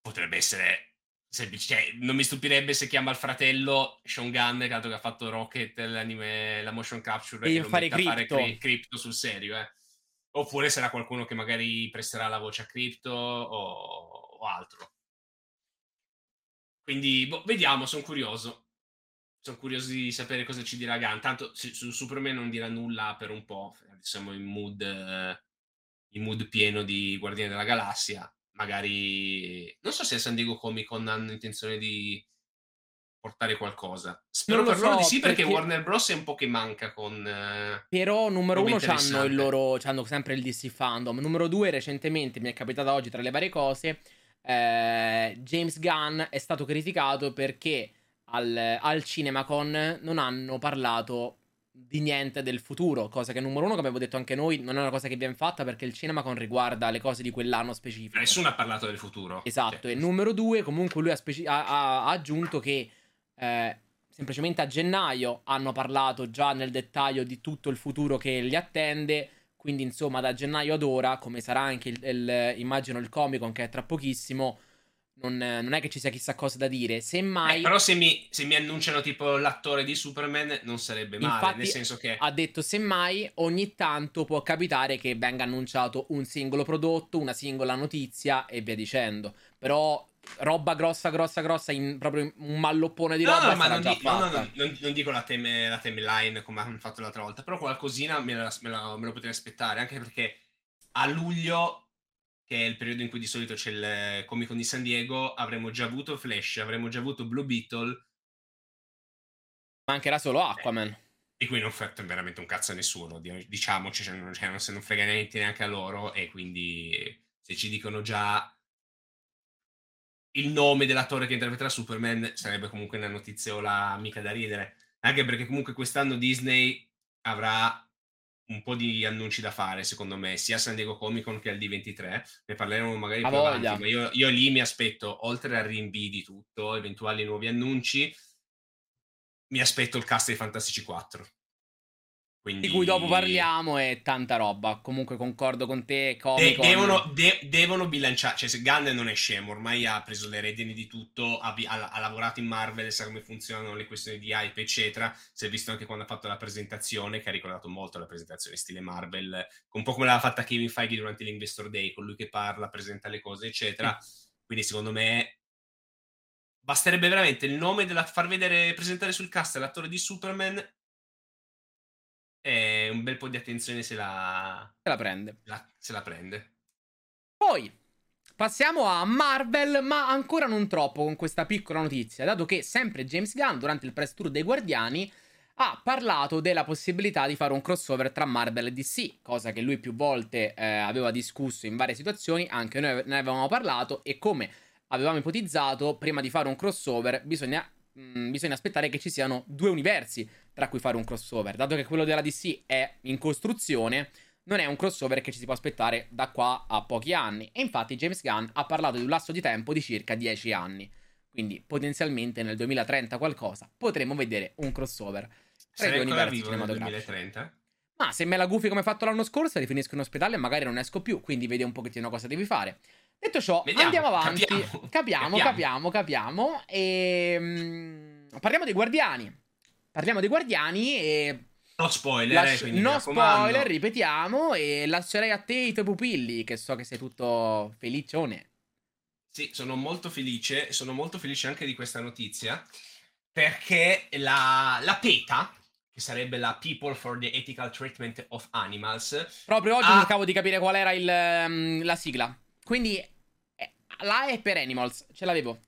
Speaker 2: potrebbe essere semplice. Cioè, non mi stupirebbe se chiama il fratello Sean Gunn, dato che ha fatto Rocket, l'anime, la motion capture,
Speaker 1: e, fare crypto.
Speaker 2: fare cri- crypto sul serio, eh. Oppure sarà qualcuno che magari presterà la voce a Crypto o, o altro. Quindi, boh, vediamo, sono curioso. Sono curioso di sapere cosa ci dirà Gunn. Tanto su Superman non dirà nulla per un po'. Siamo in mood... Eh, in mood pieno di Guardiani della Galassia. Magari non so se a San Diego Comic Con hanno intenzione di portare qualcosa. Spero per so, loro di sì, perché, perché, Warner Bros. è un po' che manca con. Uh,
Speaker 1: Però, numero uno, c'hanno, il loro, c'hanno sempre il DC fandom. Numero due, recentemente mi è capitato oggi tra le varie cose. Eh, James Gunn è stato criticato perché al, al CinemaCon non hanno parlato di niente del futuro, cosa che numero uno, come avevo detto anche noi, non è una cosa che viene fatta perché il cinema con riguarda le cose di quell'anno specifico.
Speaker 2: Nessuno ha parlato del futuro.
Speaker 1: Esatto, cioè. e numero due, comunque lui ha, speci- ha, ha, ha aggiunto che eh, semplicemente a gennaio hanno parlato già nel dettaglio di tutto il futuro che li attende, quindi insomma da gennaio ad ora, come sarà anche il, il immagino il Comic Con che è tra pochissimo, non, non, è che ci sia chissà cosa da dire. Semmai.
Speaker 2: Eh, però se mi, se mi, annunciano tipo l'attore di Superman, non sarebbe male. Infatti, nel senso che.
Speaker 1: Ha detto semmai ogni tanto può capitare che venga annunciato un singolo prodotto, una singola notizia e via dicendo. Però roba grossa, grossa, grossa, in proprio un malloppone di roba.
Speaker 2: No, ma non, di, no, no, non, non, dico la, teme, la timeline come hanno fatto l'altra volta, però qualcosina me, la, me, la, me lo potrei aspettare, anche perché a luglio che è il periodo in cui di solito c'è il Comic Con di San Diego, avremmo già avuto Flash, avremmo già avuto Blue Beetle.
Speaker 1: Mancherà solo Aquaman. Eh,
Speaker 2: di cui non fa veramente un cazzo a nessuno, diciamoci, cioè non, cioè, se non frega niente neanche a loro, e quindi se ci dicono già il nome dell'attore che interpreterà Superman, sarebbe comunque una notiziola mica da ridere. Anche perché comunque quest'anno Disney avrà un po' di annunci da fare, secondo me, sia a San Diego Comic Con che al D23. Ne parleremo magari più avanti, ma io, io, lì mi aspetto, oltre al rinvii di tutto, eventuali nuovi annunci, mi aspetto il cast dei Fantastici 4. Quindi...
Speaker 1: Di cui dopo parliamo e tanta roba. Comunque concordo con te,
Speaker 2: De- devono, de- devono, bilanciare. Cioè, se Gunn non è scemo, ormai ha preso le redini di tutto, ha, ha, ha, lavorato in Marvel, sa come funzionano le questioni di hype, eccetera. Si è visto anche quando ha fatto la presentazione, che ha ricordato molto la presentazione stile Marvel, un po' come l'aveva fatta Kevin Feige durante l'Investor Day, con lui che parla, presenta le cose, eccetera. Quindi secondo me basterebbe veramente il nome della far vedere, presentare sul cast l'attore di Superman e un bel po' di attenzione se la,
Speaker 1: se la prende.
Speaker 2: La, se la prende.
Speaker 1: Poi passiamo a Marvel, ma ancora non troppo con questa piccola notizia, dato che sempre James Gunn durante il press tour dei Guardiani ha parlato della possibilità di fare un crossover tra Marvel e DC, cosa che lui più volte eh, aveva discusso in varie situazioni, anche noi ne avevamo parlato e come avevamo ipotizzato, prima di fare un crossover bisogna, mh, mm, bisogna aspettare che ci siano due universi tra cui fare un crossover. Dato che quello della DC è in costruzione, non è un crossover che ci si può aspettare da qua a pochi anni. E infatti James Gunn ha parlato di un lasso di tempo di circa 10 anni. Quindi potenzialmente nel 2030 qualcosa potremo vedere un crossover
Speaker 2: tra i due universi cinematografici. 2030?
Speaker 1: Ma se me la gufi come hai fatto l'anno scorso, rifinisco in ospedale e magari non esco più, quindi vedi un pochettino cosa devi fare. Detto ciò, Vediamo, andiamo avanti. Capiamo, capiamo, capiamo. capiamo e... Mm, parliamo dei Guardiani. Parliamo dei Guardiani e...
Speaker 2: No spoiler, Lasci-
Speaker 1: eh, no spoiler, ripetiamo, e lascerei a te i tuoi pupilli, che so che sei tutto felicione.
Speaker 2: Sì, sono molto felice, sono molto felice anche di questa notizia, perché la, la PETA, che sarebbe la People for the Ethical Treatment of Animals...
Speaker 1: Proprio oggi ha... cercavo di capire qual era il, um, la sigla. Quindi eh, la è per Animals, ce l'avevo.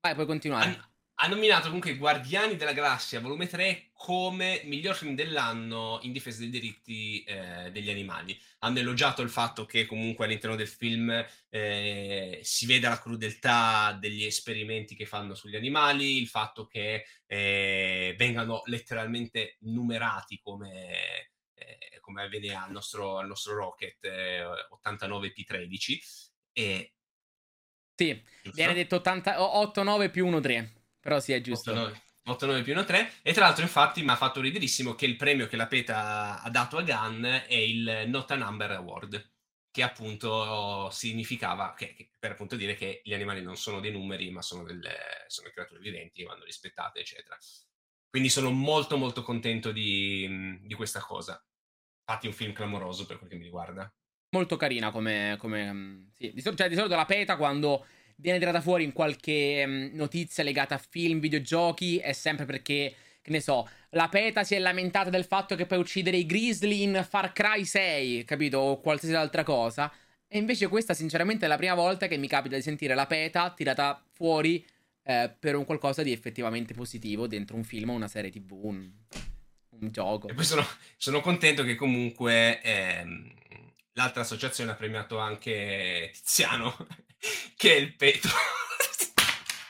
Speaker 1: Vai, puoi continuare.
Speaker 2: An- ha nominato comunque Guardiani della Galassia volume 3 come miglior film dell'anno in difesa dei diritti eh, degli animali. Hanno elogiato il fatto che comunque all'interno del film eh, si veda la crudeltà degli esperimenti che fanno sugli animali, il fatto che eh, vengano letteralmente numerati come, eh, come avviene al nostro, al nostro Rocket 89P13. Eh, e...
Speaker 1: Sì, Giusto? viene detto 80, 89 più 1 3. Però sì, è giusto.
Speaker 2: 8-9 più 1-3. E tra l'altro, infatti, mi ha fatto riderissimo che il premio che la PETA ha dato a Gunn è il Not a Number Award, che appunto significava, che, che, per appunto dire che gli animali non sono dei numeri, ma sono, delle, sono creature viventi che vanno rispettate, eccetera. Quindi sono molto molto contento di, di questa cosa. Infatti un film clamoroso per quel che mi riguarda.
Speaker 1: Molto carina come... come sì. di, cioè, di solito la PETA quando viene tirata fuori in qualche mm, notizia legata a film, videogiochi, è sempre perché, che ne so, la PETA si è lamentata del fatto che puoi uccidere i grizzly in Far Cry 6, capito? O qualsiasi altra cosa. E invece questa, sinceramente, è la prima volta che mi capita di sentire la PETA tirata fuori eh, per un qualcosa di effettivamente positivo dentro un film o una serie TV, un, un gioco.
Speaker 2: E poi sono, sono contento che comunque... Ehm l'altra associazione ha premiato anche Tiziano, che è il petro.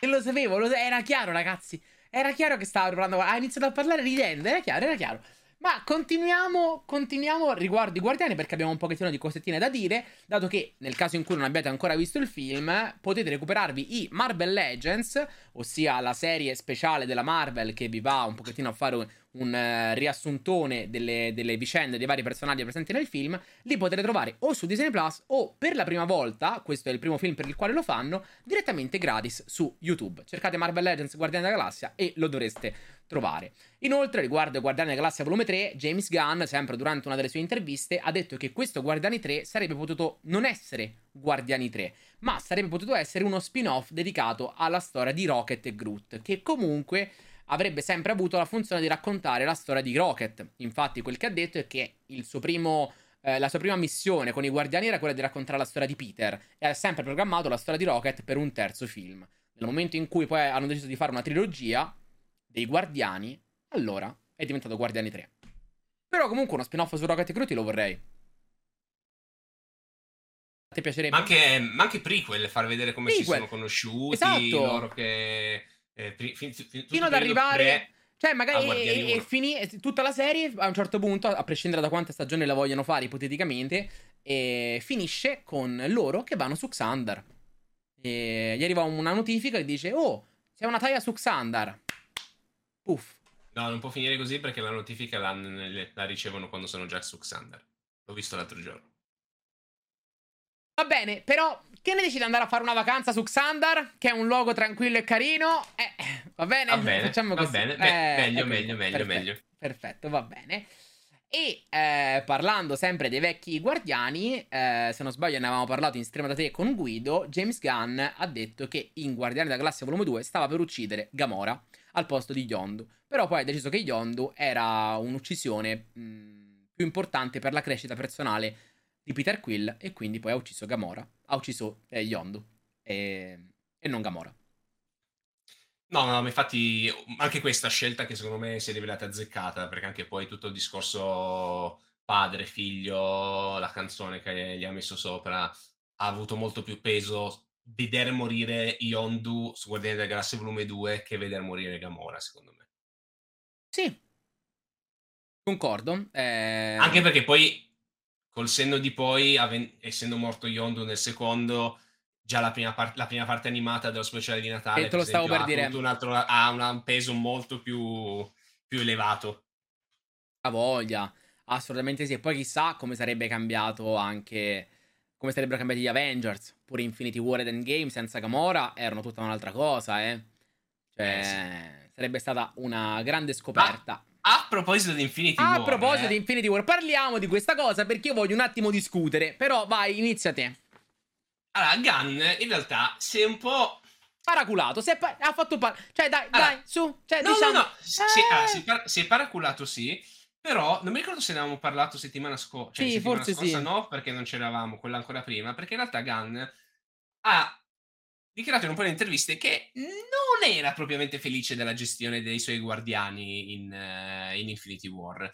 Speaker 1: E lo sapevo, lo, era chiaro, ragazzi. Era chiaro che stava parlando. Ha iniziato a parlare ridendo, era chiaro, era chiaro. Ma continuiamo, continuiamo riguardo i Guardiani perché abbiamo un pochettino di cosettine da dire, dato che nel caso in cui non abbiate ancora visto il film, potete recuperarvi i Marvel Legends, ossia la serie speciale della Marvel che vi va un pochettino a fare un, un uh, riassuntone delle, delle, vicende dei vari personaggi presenti nel film, li potete trovare o su Disney Plus o per la prima volta, questo è il primo film per il quale lo fanno, direttamente gratis su YouTube. Cercate Marvel Legends Guardiani della Galassia e lo dovreste trovare. Inoltre, riguardo Guardiani della Galassia volume 3, James Gunn, sempre durante una delle sue interviste, ha detto che questo Guardiani 3 sarebbe potuto non essere Guardiani 3, ma sarebbe potuto essere uno spin-off dedicato alla storia di Rocket e Groot, che comunque avrebbe sempre avuto la funzione di raccontare la storia di Rocket. Infatti, quel che ha detto è che primo, eh, la sua prima missione con i Guardiani era quella di raccontare la storia di Peter e ha sempre programmato la storia di Rocket per un terzo film. Nel momento in cui poi hanno deciso di fare una trilogia dei Guardiani, allora è diventato Guardiani 3. Però comunque uno spin-off su Rocket e Groot lo vorrei. A te piacerebbe?
Speaker 2: Ma anche, ma anche prequel, far vedere come prequel. si sono conosciuti, esatto. loro che eh, fin, fin,
Speaker 1: fin, fino ad arrivare... Pre... Cioè, magari e, e finì tutta la serie a un certo punto, a prescindere da quante stagioni la vogliono fare, ipoteticamente, e finisce con loro che vanno su Xandar. E gli arriva una notifica che dice: Oh, c'è una taglia su Xandar. Puff.
Speaker 2: No, non può finire così perché la notifica la, la ricevono quando sono già su Xander. L'ho visto l'altro giorno.
Speaker 1: Va bene, però che ne dici di andare a fare una vacanza su Xandar, che è un luogo tranquillo e carino? Eh, va bene?
Speaker 2: Va bene, Facciamo così. Va bene. Beh, eh, meglio, meglio, meglio,
Speaker 1: perfetto,
Speaker 2: meglio.
Speaker 1: Perfetto, va bene. E eh, parlando sempre dei vecchi guardiani, eh, se non sbaglio ne avevamo parlato in stream da te con Guido, James Gunn ha detto che in Guardiani della Galassia Volume 2 stava per uccidere Gamora al posto di Yondu. Però poi ha deciso che Yondu era un'uccisione mh, più importante per la crescita personale di Peter Quill e quindi poi ha ucciso Gamora, ha ucciso eh, Yondu e, e non Gamora.
Speaker 2: No, no, infatti anche questa scelta che secondo me si è rivelata azzeccata, perché anche poi tutto il discorso padre, figlio, la canzone che gli ha messo sopra ha avuto molto più peso vedere morire Yondu su Guardiani della Galassia Volume 2 che vedere morire Gamora, secondo me.
Speaker 1: Sì, concordo. Eh...
Speaker 2: Anche perché poi, col senno di poi, aven- essendo morto Yondu nel secondo, già la prima, par- la prima, parte animata dello speciale di Natale
Speaker 1: e te lo stavo per dire.
Speaker 2: Un altro, ha un, peso molto più, più elevato.
Speaker 1: A voglia, assolutamente sì. E poi chissà come sarebbe cambiato anche. Come sarebbero cambiati gli Avengers. Pure Infinity War ed Endgame senza Gamora erano tutta un'altra cosa, eh. Cioè, eh sì. sarebbe stata una grande scoperta.
Speaker 2: Ma a proposito di Infinity
Speaker 1: a
Speaker 2: War.
Speaker 1: A proposito eh. di Infinity War, parliamo di questa cosa perché io voglio un attimo discutere. Però vai, inizia te.
Speaker 2: Allora, Gunn in realtà si è un po'.
Speaker 1: Paraculato, si è pa- ha fatto par- Cioè, dai, allora, dai, su. Cioè,
Speaker 2: no,
Speaker 1: diciamo...
Speaker 2: no, no, si, eh... ah, si, è par- si, è paraculato, sì. Però non mi ricordo se ne avevamo parlato settimana, sco- cioè, sì, settimana forse scorsa. Sì. No, perché non c'eravamo, quella ancora prima. Perché in realtà Gunn ha dichiarato in un po' di interviste che non era propriamente felice della gestione dei suoi guardiani in, uh, in Infinity War.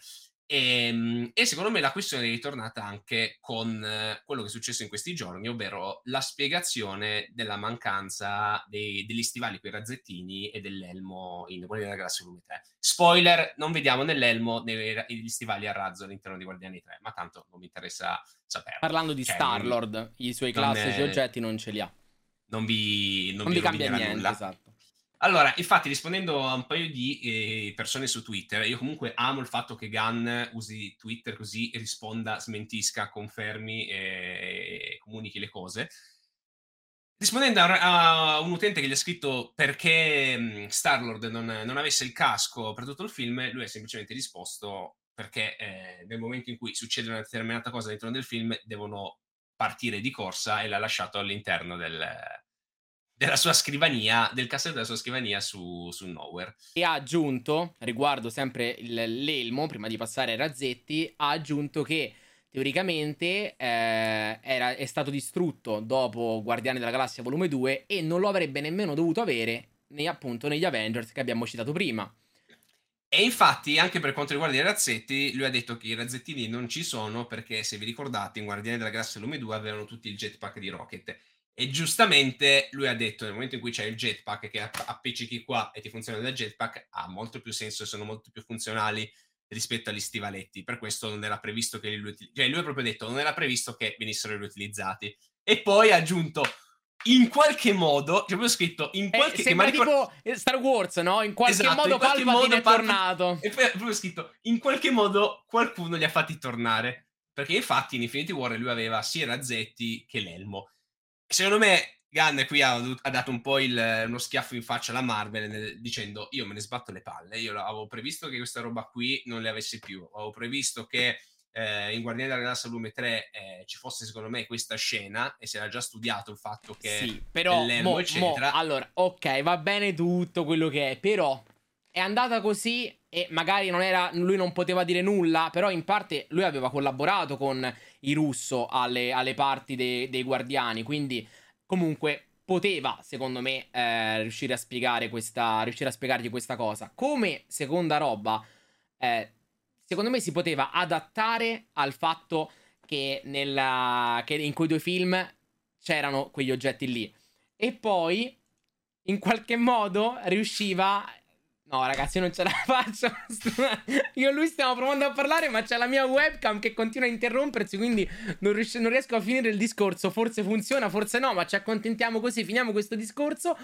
Speaker 2: E, ehm, e, secondo me la questione è ritornata anche con eh, quello che è successo in questi giorni, ovvero la spiegazione della mancanza dei, degli stivali per i razzettini e dell'elmo in Guardiani della Galassia Volume 3. Spoiler, non vediamo nell'elmo negli stivali a razzo all'interno di Guardiani 3, ma tanto non mi interessa sapere.
Speaker 1: Parlando di cioè, Star-Lord, i suoi classici è... oggetti non ce li ha.
Speaker 2: Non vi, non
Speaker 1: non
Speaker 2: vi,
Speaker 1: vi cambia niente,
Speaker 2: nulla.
Speaker 1: esatto.
Speaker 2: Allora, infatti, rispondendo a un paio di eh, persone su Twitter, io comunque amo il fatto che Gunn usi Twitter così risponda, smentisca, confermi e, e comunichi le cose. Rispondendo a, a, un utente che gli ha scritto perché mm, Star-Lord non, non, avesse il casco per tutto il film, lui ha semplicemente risposto perché eh, nel momento in cui succede una determinata cosa all'interno del film devono partire di corsa e l'ha lasciato all'interno del, della sua scrivania, del cassetto della sua scrivania su, su Nowhere.
Speaker 1: E ha aggiunto, riguardo sempre il, l'elmo, prima di passare ai razzetti, ha aggiunto che teoricamente eh, era, è stato distrutto dopo Guardiani della Galassia volume 2 e non lo avrebbe nemmeno dovuto avere nei, appunto negli Avengers che abbiamo citato prima.
Speaker 2: E infatti, anche per quanto riguarda i razzetti, lui ha detto che i razzettini non ci sono perché, se vi ricordate, in Guardiani della Galassia volume 2 avevano tutti il jetpack di Rocket e giustamente lui ha detto nel momento in cui c'è il jetpack che appiccichi qua e ti funziona da jetpack, ha molto più senso e sono molto più funzionali rispetto agli stivaletti. Per questo non era previsto che li. Cioè, lui ha proprio detto non era previsto che venissero riutilizzati. E poi ha aggiunto in qualche modo, cioè avevo scritto in eh, qualche
Speaker 1: eh, sembra ricor- tipo Star Wars, no? In qualche esatto, modo in qualche Palpatine modo, è tornato.
Speaker 2: E poi avevo scritto in qualche modo qualcuno li ha fatti tornare. Perché infatti in Infinity War lui aveva sia i razzetti che l'elmo secondo me Gunn qui ha, ha dato un po' il, uno schiaffo in faccia alla Marvel nel, dicendo io me ne sbatto le palle, io avevo previsto che questa roba qui non le avessi più, avevo previsto che eh, in Guardiani della Galassia volume 3 eh, ci fosse secondo me questa scena e si era già studiato il fatto che
Speaker 1: sì, però mo. Mo, allora, ok, va bene tutto quello che è, però è andata così e magari non era, lui non poteva dire nulla, però in parte lui aveva collaborato con i russo alle, alle parti de, dei guardiani, quindi comunque poteva, secondo me, eh, riuscire a spiegare questa, riuscire a spiegargli questa cosa. Come seconda roba, eh, secondo me si poteva adattare al fatto che, nella, che in quei due film c'erano quegli oggetti lì. E poi, in qualche modo, riusciva No, ragazzi, non ce la faccio. io e lui stiamo provando a parlare, ma c'è la mia webcam che continua a interrompersi, quindi non, ries- non, riesco a finire il discorso. Forse funziona, forse no, ma ci accontentiamo così, finiamo questo discorso.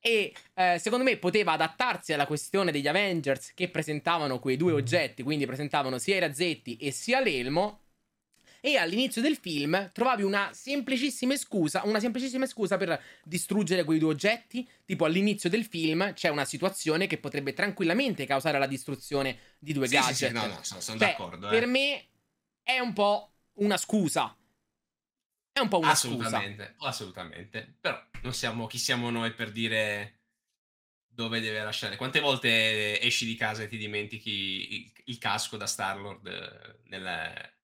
Speaker 1: E eh, secondo me poteva adattarsi alla questione degli Avengers che presentavano quei due oggetti, quindi presentavano sia i razzetti e sia l'elmo. E all'inizio del film trovavi una semplicissima scusa, una semplicissima scusa per distruggere quei due oggetti. Tipo all'inizio del film c'è una situazione che potrebbe tranquillamente causare la distruzione di due
Speaker 2: sì,
Speaker 1: gadget.
Speaker 2: Sì, sì, no, no, sono, sono
Speaker 1: Cioè,
Speaker 2: d'accordo.
Speaker 1: Per
Speaker 2: eh.
Speaker 1: me è un po' una scusa. È un po' una scusa.
Speaker 2: assolutamente, assolutamente. Però non siamo chi siamo noi per dire dove deve lasciare. Quante volte esci di casa e ti dimentichi il, il casco da Star-Lord eh, nel...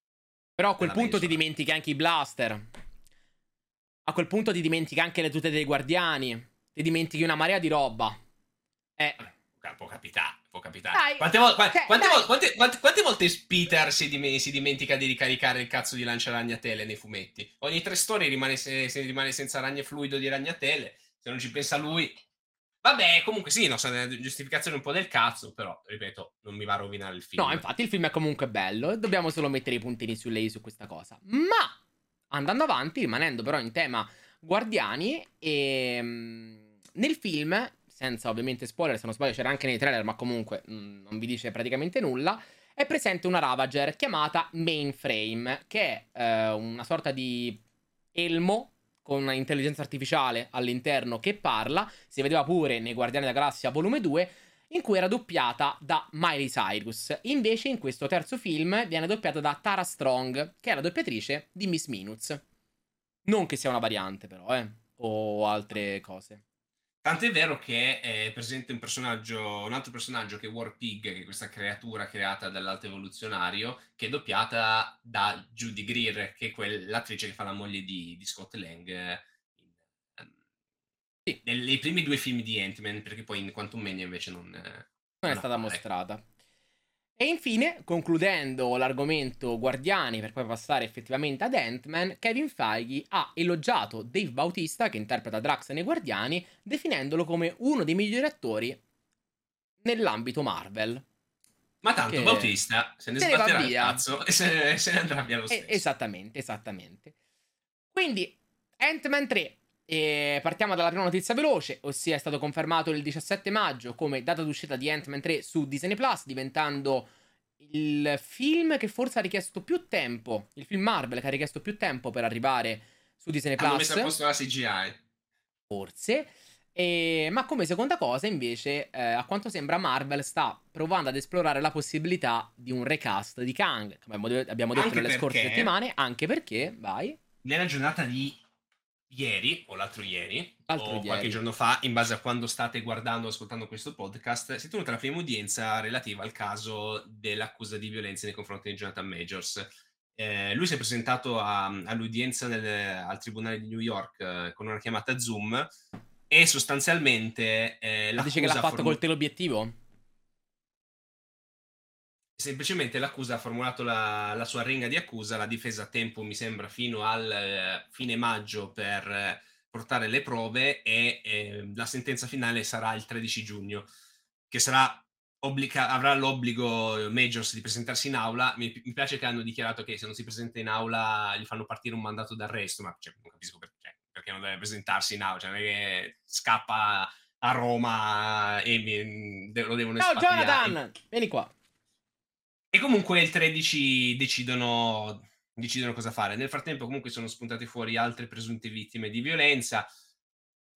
Speaker 1: Però a quel
Speaker 2: Nella
Speaker 1: punto ti dimentichi anche i blaster. A quel punto ti dimentichi anche le tute dei guardiani. Ti dimentichi una marea di roba. Eh,
Speaker 2: Può capitare, può capitare.
Speaker 1: Dai,
Speaker 2: quante, vo- qua-
Speaker 1: cioè,
Speaker 2: quante vo- quante- quante- quante volte Peter si, dim- si dimentica di ricaricare il cazzo di lanciaragnatele nei fumetti? Ogni tre storie rimane, se- se rimane senza ragne fluido di ragnatele. Se non ci pensa lui. Vabbè, comunque sì, no, sono una giustificazione un po' del cazzo, però, ripeto, non mi va a rovinare il film.
Speaker 1: no, infatti il film è comunque bello. e Dobbiamo solo mettere i puntini su lei su questa cosa. Ma andando avanti, rimanendo però in tema guardiani, ehm, nel film, senza ovviamente spoiler, se non sbaglio c'era anche nei trailer, ma comunque mm, non vi dice praticamente nulla. È presente una Ravager chiamata Mainframe, che è eh, una sorta di elmo con un'intelligenza artificiale all'interno che parla. Si vedeva pure nei Guardiani della Galassia volume 2, in cui era doppiata da Miley Cyrus. Invece in questo terzo film viene doppiata da Tara Strong, che è la doppiatrice di Miss Minutes. Non che sia una variante però, eh, o altre cose.
Speaker 2: Tant'è vero che è presente un personaggio, un altro personaggio che è War Pig, che è questa creatura creata dall'alto evoluzionario, che è doppiata da Judy Greer, che è quell'attrice che fa la moglie di, di Scott Lang.
Speaker 1: Sì.
Speaker 2: nel- nei primi due film di Ant-Man, perché poi in Quantum Mania invece non, eh,
Speaker 1: non è stata
Speaker 2: appare.
Speaker 1: mostrata. E infine, concludendo l'argomento Guardiani per poi passare effettivamente ad Ant-Man, Kevin Feige ha elogiato Dave Bautista, che interpreta Drax nei Guardiani, definendolo come uno dei migliori attori nell'ambito Marvel.
Speaker 2: Ma tanto
Speaker 1: Che-
Speaker 2: Bautista se ne
Speaker 1: se ne va via.
Speaker 2: cazzo e se ne, se ne andrà via lo
Speaker 1: Eh,
Speaker 2: stesso.
Speaker 1: esattamente, esattamente. Quindi, Ant-Man 3. E partiamo dalla prima notizia veloce, ossia è stato confermato il 17 maggio come data d'uscita di Ant-Man 3 su Disney Plus, diventando il film che forse ha richiesto più tempo, il film Marvel che ha richiesto più tempo per arrivare su Disney
Speaker 2: Hanno
Speaker 1: Plus.
Speaker 2: messo a posto la CGI.
Speaker 1: forse. E- ma come seconda cosa, invece, eh, a quanto sembra, Marvel sta provando ad esplorare la possibilità di un recast di Kang, come abbiamo de- abbiamo detto
Speaker 2: Anche
Speaker 1: nelle scorse
Speaker 2: perché-
Speaker 1: settimane, anche perché, vai,
Speaker 2: Nella giornata di ieri, o l'altro ieri,
Speaker 1: L'altro
Speaker 2: o
Speaker 1: ieri.
Speaker 2: qualche giorno fa, in base a quando state guardando o ascoltando questo podcast, si è tenuta la prima udienza relativa al caso dell'accusa di violenza nei confronti di Jonathan Majors. Eh, lui si è presentato a- all'udienza nel- al Tribunale di New York eh, con una chiamata Zoom e sostanzialmente eh,
Speaker 1: dice che l'ha fatto
Speaker 2: formu-
Speaker 1: col teleobiettivo?
Speaker 2: Semplicemente l'accusa ha formulato la, la sua ringa di accusa, la difesa a tempo mi sembra fino al eh, fine maggio per eh, portare le prove e eh, la sentenza finale sarà il 13 giugno, che sarà obbliga- avrà l'obbligo eh, Majors di presentarsi in aula. Mi, mi piace che hanno dichiarato che se non si presenta in aula gli fanno partire un mandato d'arresto, ma cioè, non capisco perché, perché non deve presentarsi in aula, cioè non è che scappa a Roma e mi- lo devono
Speaker 1: Ciao. Jonathan! Vieni qua.
Speaker 2: E comunque il 13 decidono, decidono cosa fare. Nel frattempo, comunque, sono spuntate fuori altre presunte vittime di violenza.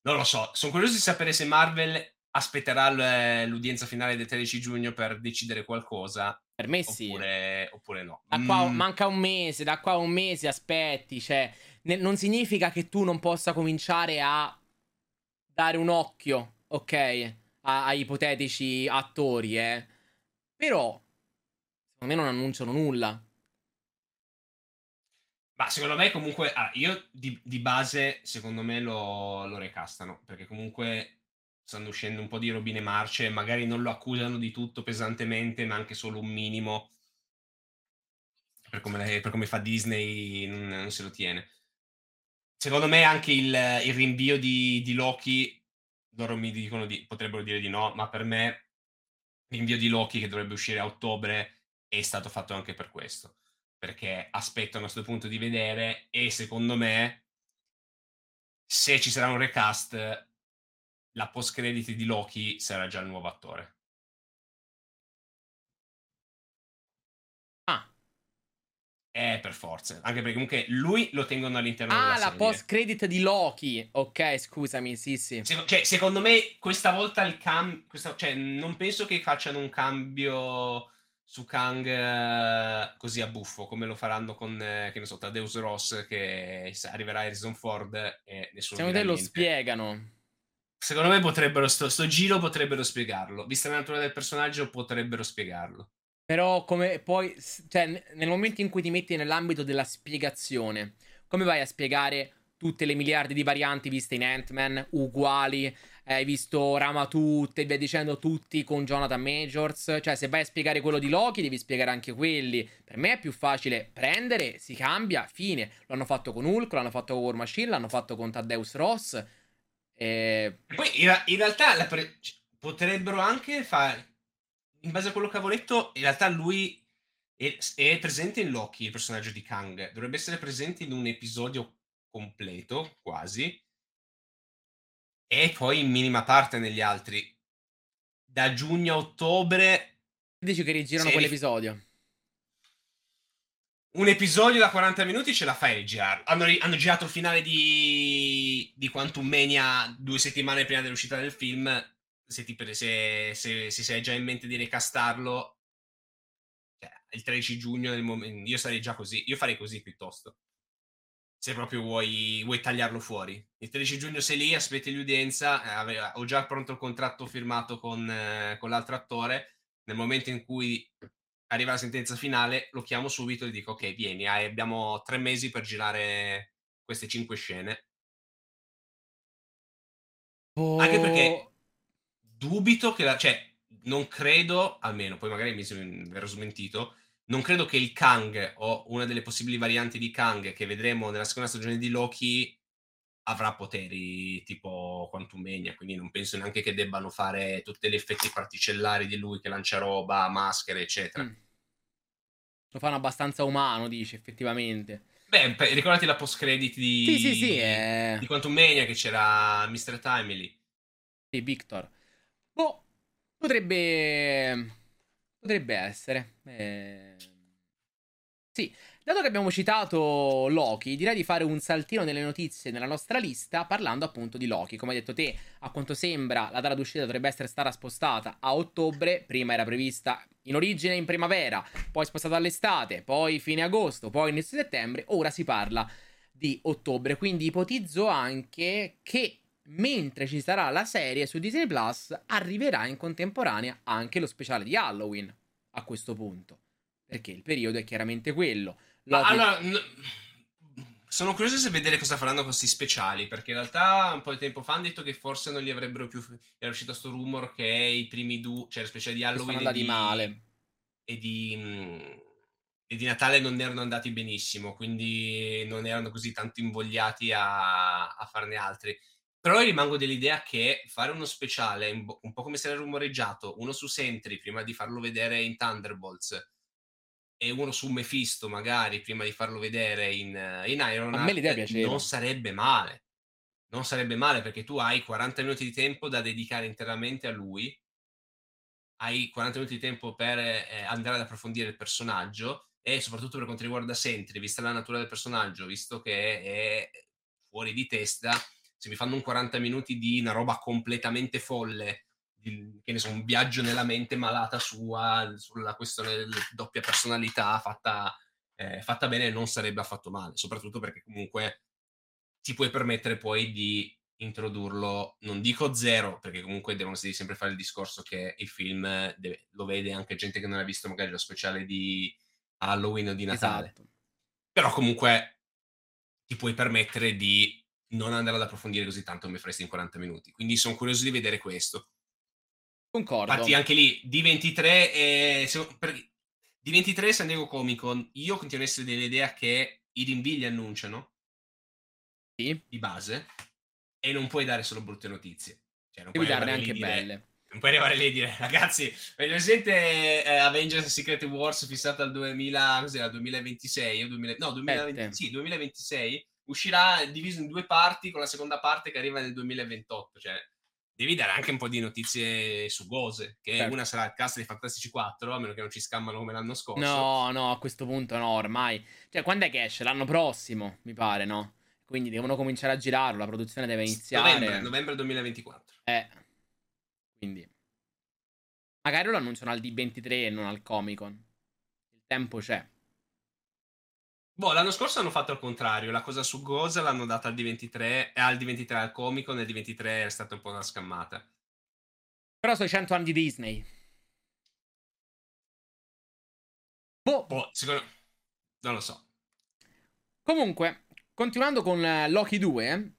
Speaker 2: Non lo so, sono curioso di sapere se Marvel aspetterà l'udienza finale del 13 giugno per decidere qualcosa
Speaker 1: Per me sì.
Speaker 2: oppure, oppure no.
Speaker 1: Da qua,
Speaker 2: Mm,
Speaker 1: manca un mese, da qua a un mese aspetti, cioè, ne- non significa che tu non possa cominciare a dare un occhio, ok, a, a ipotetici attori, eh. Però, secondo me non annunciano nulla.
Speaker 2: Ma secondo me comunque, ah, io di, di base, secondo me lo, lo recastano, perché comunque stanno uscendo un po' di robine marce, magari non lo accusano di tutto pesantemente, ma anche solo un minimo. Per come, per come fa Disney non, non se lo tiene. Secondo me anche il, il rinvio di, di Loki, loro mi dicono di, potrebbero dire di no, ma per me il rinvio di Loki che dovrebbe uscire a ottobre è stato fatto anche per questo perché aspetto a questo punto di vedere e secondo me se ci sarà un recast la post credit di Loki sarà già il nuovo attore.
Speaker 1: Ah.
Speaker 2: Eh, per forza. Anche perché comunque lui lo tengono all'interno
Speaker 1: ah,
Speaker 2: della
Speaker 1: la
Speaker 2: serie.
Speaker 1: post credit di Loki. Ok, scusami, sì, sì.
Speaker 2: Se- cioè, secondo me questa volta il cambio... Cioè, non penso che facciano un cambio su Kang eh, così a buffo, come lo faranno con, eh, che ne so, Tadeus Ross, che s- arriverà a Harrison Ford e nessuno
Speaker 1: Secondo te lo
Speaker 2: niente.
Speaker 1: spiegano?
Speaker 2: Secondo me potrebbero, sto, sto giro potrebbero spiegarlo. Vista la natura del personaggio, potrebbero spiegarlo.
Speaker 1: Però come poi, cioè, nel momento in cui ti metti nell'ambito della spiegazione, come vai a spiegare tutte le miliardi di varianti viste in Ant-Man, uguali, hai visto Ramatut e via dicendo tutti con Jonathan Majors, cioè se vai a spiegare quello di Loki devi spiegare anche quelli. Per me è più facile prendere, si cambia, fine. L'hanno fatto con Hulk, l'hanno fatto con War Machine, l'hanno fatto con Thaddeus Ross. E...
Speaker 2: Poi in, in realtà pre- c- potrebbero anche fare, in base a quello che avevo letto, in realtà lui è, è presente in Loki, il personaggio di Kang. Dovrebbe essere presente in un episodio completo, quasi. E poi in minima parte negli altri. Da giugno a ottobre
Speaker 1: Dici che rigirano quell'episodio.
Speaker 2: Un episodio da 40 minuti ce la fai a rigirare. Hanno, ri- hanno girato il finale di, di Quantum Mania due settimane prima dell'uscita del film. Se, ti pre- se, se, se sei già in mente di recastarlo, cioè, il 13 giugno, nel mom- io sarei già così. Io farei così piuttosto. Se proprio vuoi, vuoi tagliarlo fuori. Il 13 giugno sei lì, aspetti l'udienza. eh, ave- ho già pronto il contratto firmato con, eh, con l'altro attore. Nel momento in cui arriva la sentenza finale, lo chiamo subito e dico: Ok, vieni, hai- abbiamo tre mesi per girare queste cinque scene. Anche perché dubito che la. cioè, non credo, almeno, poi magari mi verrò smentito. Non credo che il Kang o una delle possibili varianti di Kang che vedremo nella seconda stagione di Loki avrà poteri tipo Quantum Mania, quindi non penso neanche che debbano fare tutti gli effetti particellari di lui che lancia roba, maschere, eccetera.
Speaker 1: Mm. Lo fanno abbastanza umano, dici, effettivamente.
Speaker 2: Beh, ricordati la post credit di,
Speaker 1: Sì, sì, sì, è...
Speaker 2: di Quantum Mania che c'era Mr. Timely.
Speaker 1: Sì, Victor. Boh, potrebbe... Potrebbe essere. Eh, Sì, dato che abbiamo citato Loki, direi di fare un saltino nelle notizie nella nostra lista parlando appunto di Loki. Come hai detto te, a quanto sembra la data d'uscita dovrebbe essere stata spostata a ottobre, prima era prevista in origine in primavera, poi spostata all'estate, poi fine agosto, poi inizio settembre, ora si parla di ottobre, quindi ipotizzo anche che mentre ci sarà la serie su Disney Plus arriverà in contemporanea anche lo speciale di Halloween a questo punto. Perché il periodo è chiaramente quello.
Speaker 2: Ma
Speaker 1: Loki-
Speaker 2: allora, n- sono curioso se vedere cosa faranno questi speciali, perché in realtà un po' di tempo fa hanno detto che forse non li avrebbero più... Era uscito sto rumor che i primi due, cioè lo speciale di
Speaker 1: sono
Speaker 2: Halloween e
Speaker 1: andati
Speaker 2: di,
Speaker 1: male.
Speaker 2: e di, e di Natale non erano andati benissimo, quindi non erano così tanto invogliati a, a farne altri. Però rimango dell'idea che fare uno speciale, un po', come si era rumoreggiato, uno su Sentry prima di farlo vedere in Thunderbolts e uno su Mephisto magari prima di farlo vedere in, eh, in Iron
Speaker 1: A me l'idea
Speaker 2: Heart,
Speaker 1: piaceva.
Speaker 2: non sarebbe male. Non sarebbe male perché tu hai 40 minuti di tempo da dedicare interamente a lui, hai 40 minuti di tempo per eh, andare ad approfondire il personaggio e soprattutto per quanto riguarda Sentry, vista la natura del personaggio, visto che è fuori di testa, se mi fanno un 40 minuti di una roba completamente folle, di- che ne so, un viaggio nella mente malata sua, sulla questione della doppia personalità fatta, eh, fatta bene, non sarebbe affatto male, soprattutto perché comunque ti puoi permettere poi di introdurlo, non dico zero, perché comunque devono sempre fare il discorso che il film deve- lo vede anche gente che non ha visto magari lo speciale di Halloween o di Natale.
Speaker 1: Esatto.
Speaker 2: Però comunque ti puoi permettere di non andare ad approfondire così tanto come faresti in 40 minuti. Quindi sono curioso di vedere questo.
Speaker 1: Concordo.
Speaker 2: Infatti anche lì, D23 e... se- per- D23 San Diego Comic Con, io continuo a essere dell'idea che i rinvii li annunciano
Speaker 1: Sì.
Speaker 2: di base e non puoi dare solo brutte notizie. Cioè, non puoi
Speaker 1: darne anche
Speaker 2: dire-
Speaker 1: belle.
Speaker 2: Non puoi arrivare lì e dire, ragazzi, presente eh, Avengers Secret Wars fissata al 2000, cos'era, 2026 o 2000, no, 2020,
Speaker 1: Sette.
Speaker 2: sì, 2026, uscirà diviso in due parti con la seconda parte che arriva nel 2028, cioè devi dare anche un po' di notizie su Gose, che certo. una sarà il cast dei Fantastici 4, a meno che non ci scammano come l'anno scorso.
Speaker 1: No, no, a questo punto no, ormai. Cioè, quando è che esce? L'anno prossimo, mi pare, no? Quindi devono cominciare a girarlo, la produzione deve iniziare.
Speaker 2: Novembre, novembre 2024.
Speaker 1: Eh. Quindi. Magari lo annunciano al D23 e non al Comic Con. Il tempo c'è.
Speaker 2: Boh, l'anno scorso hanno fatto il contrario. La cosa su Goza l'hanno data al D23 e al D23 al Comic Con e al D23 è stata un po' una scammata.
Speaker 1: Però sono i 100 anni di Disney.
Speaker 2: Boh. boh, secondo... Non lo so.
Speaker 1: Comunque, Continuando con eh, Loki 2,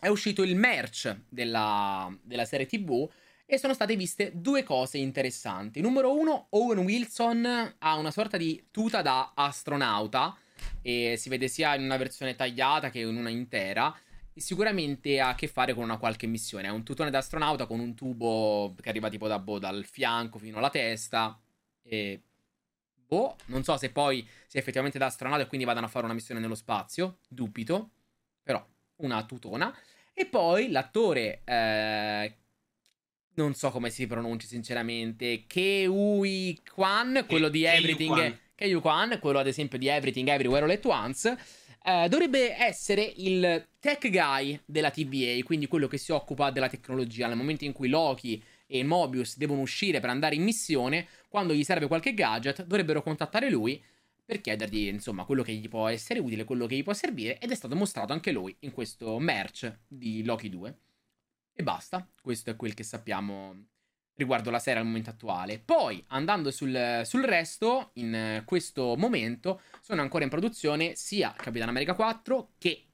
Speaker 1: è uscito il merch della, della serie TV e sono state viste due cose interessanti. Numero uno, Owen Wilson ha una sorta di tuta da astronauta e si vede sia in una versione tagliata che in una intera. E sicuramente ha a che fare con una qualche missione. È un tutone da astronauta con un tubo che arriva tipo da, boh, dal fianco fino alla testa. E Boh, non so se poi sia effettivamente da astronauta e quindi vadano a fare una missione nello spazio. Dubito. Però, una tutona. E poi l'attore. Eh, non so come si pronunci sinceramente. Keui Kwan, quello di Everything. Keui Kwan, quello ad esempio di Everything Everywhere All At Once. Eh, dovrebbe essere il tech guy della TVA, quindi quello che si occupa della tecnologia. Nel momento in cui Loki e Mobius devono uscire per andare in missione, quando gli serve qualche gadget, dovrebbero contattare lui per chiedergli, insomma, quello che gli può essere utile, quello che gli può servire, ed è stato mostrato anche lui in questo merch di Loki 2. E basta, questo è quel che sappiamo riguardo la serie al momento attuale. Poi, andando sul, sul, resto, in questo momento sono ancora in produzione sia Capitan America 4 che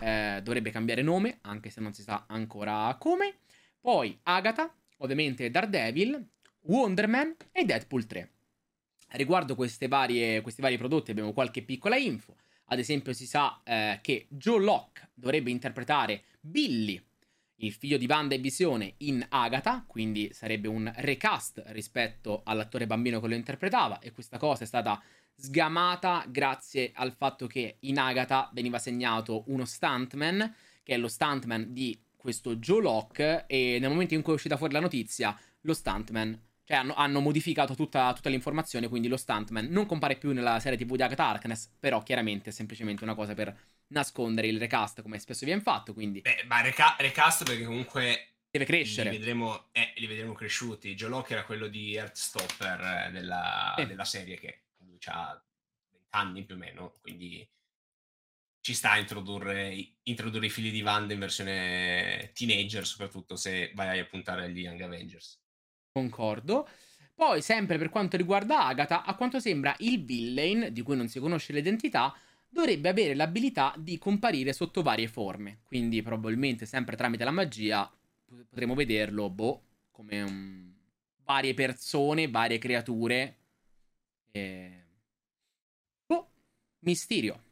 Speaker 1: eh, dovrebbe cambiare nome, anche se non si sa ancora come. Poi Agatha, ovviamente Daredevil, Wonder Man e Deadpool 3. Riguardo varie, questi vari prodotti abbiamo qualche piccola info. Ad esempio si sa eh, che Joe Locke dovrebbe interpretare Billy, il figlio di Wanda e Visione, in Agatha, quindi sarebbe un recast rispetto all'attore bambino che lo interpretava e questa cosa è stata sgamata grazie al fatto che in Agatha veniva segnato uno stuntman, che è lo stuntman di questo Joe Locke e nel momento in cui è uscita fuori la notizia, lo stuntman cioè hanno, hanno modificato tutta, tutta, l'informazione, quindi lo stuntman non compare più nella serie TV di Agatha Harkness, però chiaramente è semplicemente una cosa per nascondere il recast come spesso viene fatto, quindi...
Speaker 2: Beh, ma reca- recast perché comunque...
Speaker 1: Deve crescere.
Speaker 2: Li vedremo, eh, li vedremo cresciuti. Joe Locke era quello di Earthstopper eh, della, eh. della serie che ha 20 anni più o meno, quindi ci sta a introdurre, introdurre i figli di Wanda in versione teenager, soprattutto se vai a puntare agli Young Avengers.
Speaker 1: Concordo. Poi, sempre per quanto riguarda Agatha, a quanto sembra il villain, di cui non si conosce l'identità, dovrebbe avere l'abilità di comparire sotto varie forme. Quindi, probabilmente, sempre tramite la magia, potremo vederlo, boh, come un... varie persone, varie creature. E... Boh, Misterio.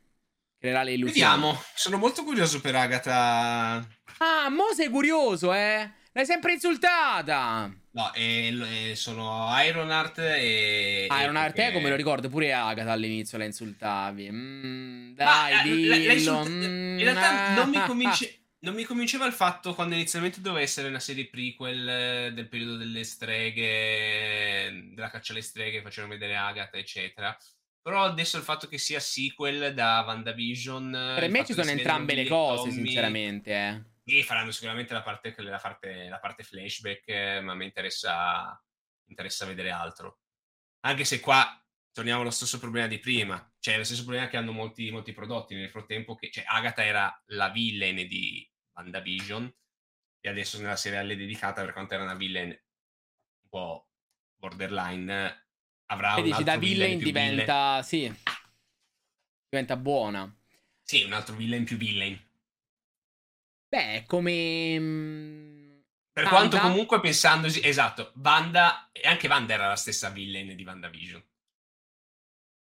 Speaker 1: Creerà le illusioni.
Speaker 2: Vediamo, sono molto curioso per Agatha.
Speaker 1: Ah, mo sei curioso, eh? L'hai sempre insultata!
Speaker 2: No, e, e sono Ironheart e...
Speaker 1: Ironheart è come lo ricordo, pure Agatha all'inizio la insultavi. Mm, dai, Ma, dillo. La insult-
Speaker 2: mm, in realtà non mi, convince- non mi convinceva il fatto quando inizialmente doveva essere una serie prequel eh, del periodo delle streghe, della caccia alle streghe, facevano vedere Agatha, eccetera. Però adesso il fatto che sia sequel da WandaVision...
Speaker 1: Per me ci sono entrambe le cose, Tommy, sinceramente, eh.
Speaker 2: Sì, faranno sicuramente la parte, la parte, la parte flashback, eh, ma mi interessa, interessa vedere altro. Anche se qua torniamo allo stesso problema di prima, cioè lo stesso problema che hanno molti, molti prodotti nel frattempo, che cioè, Agatha era la villain di WandaVision e adesso nella seriale dedicata, per quanto era una villain un po' borderline, avrà e un dici, da villain,
Speaker 1: villain diventa, villain. sì, diventa buona.
Speaker 2: Sì, un altro villain più villain.
Speaker 1: Beh, come... Mm,
Speaker 2: per Vanda. quanto comunque pensandosi, esatto, Wanda, e anche Wanda era la stessa villain di WandaVision.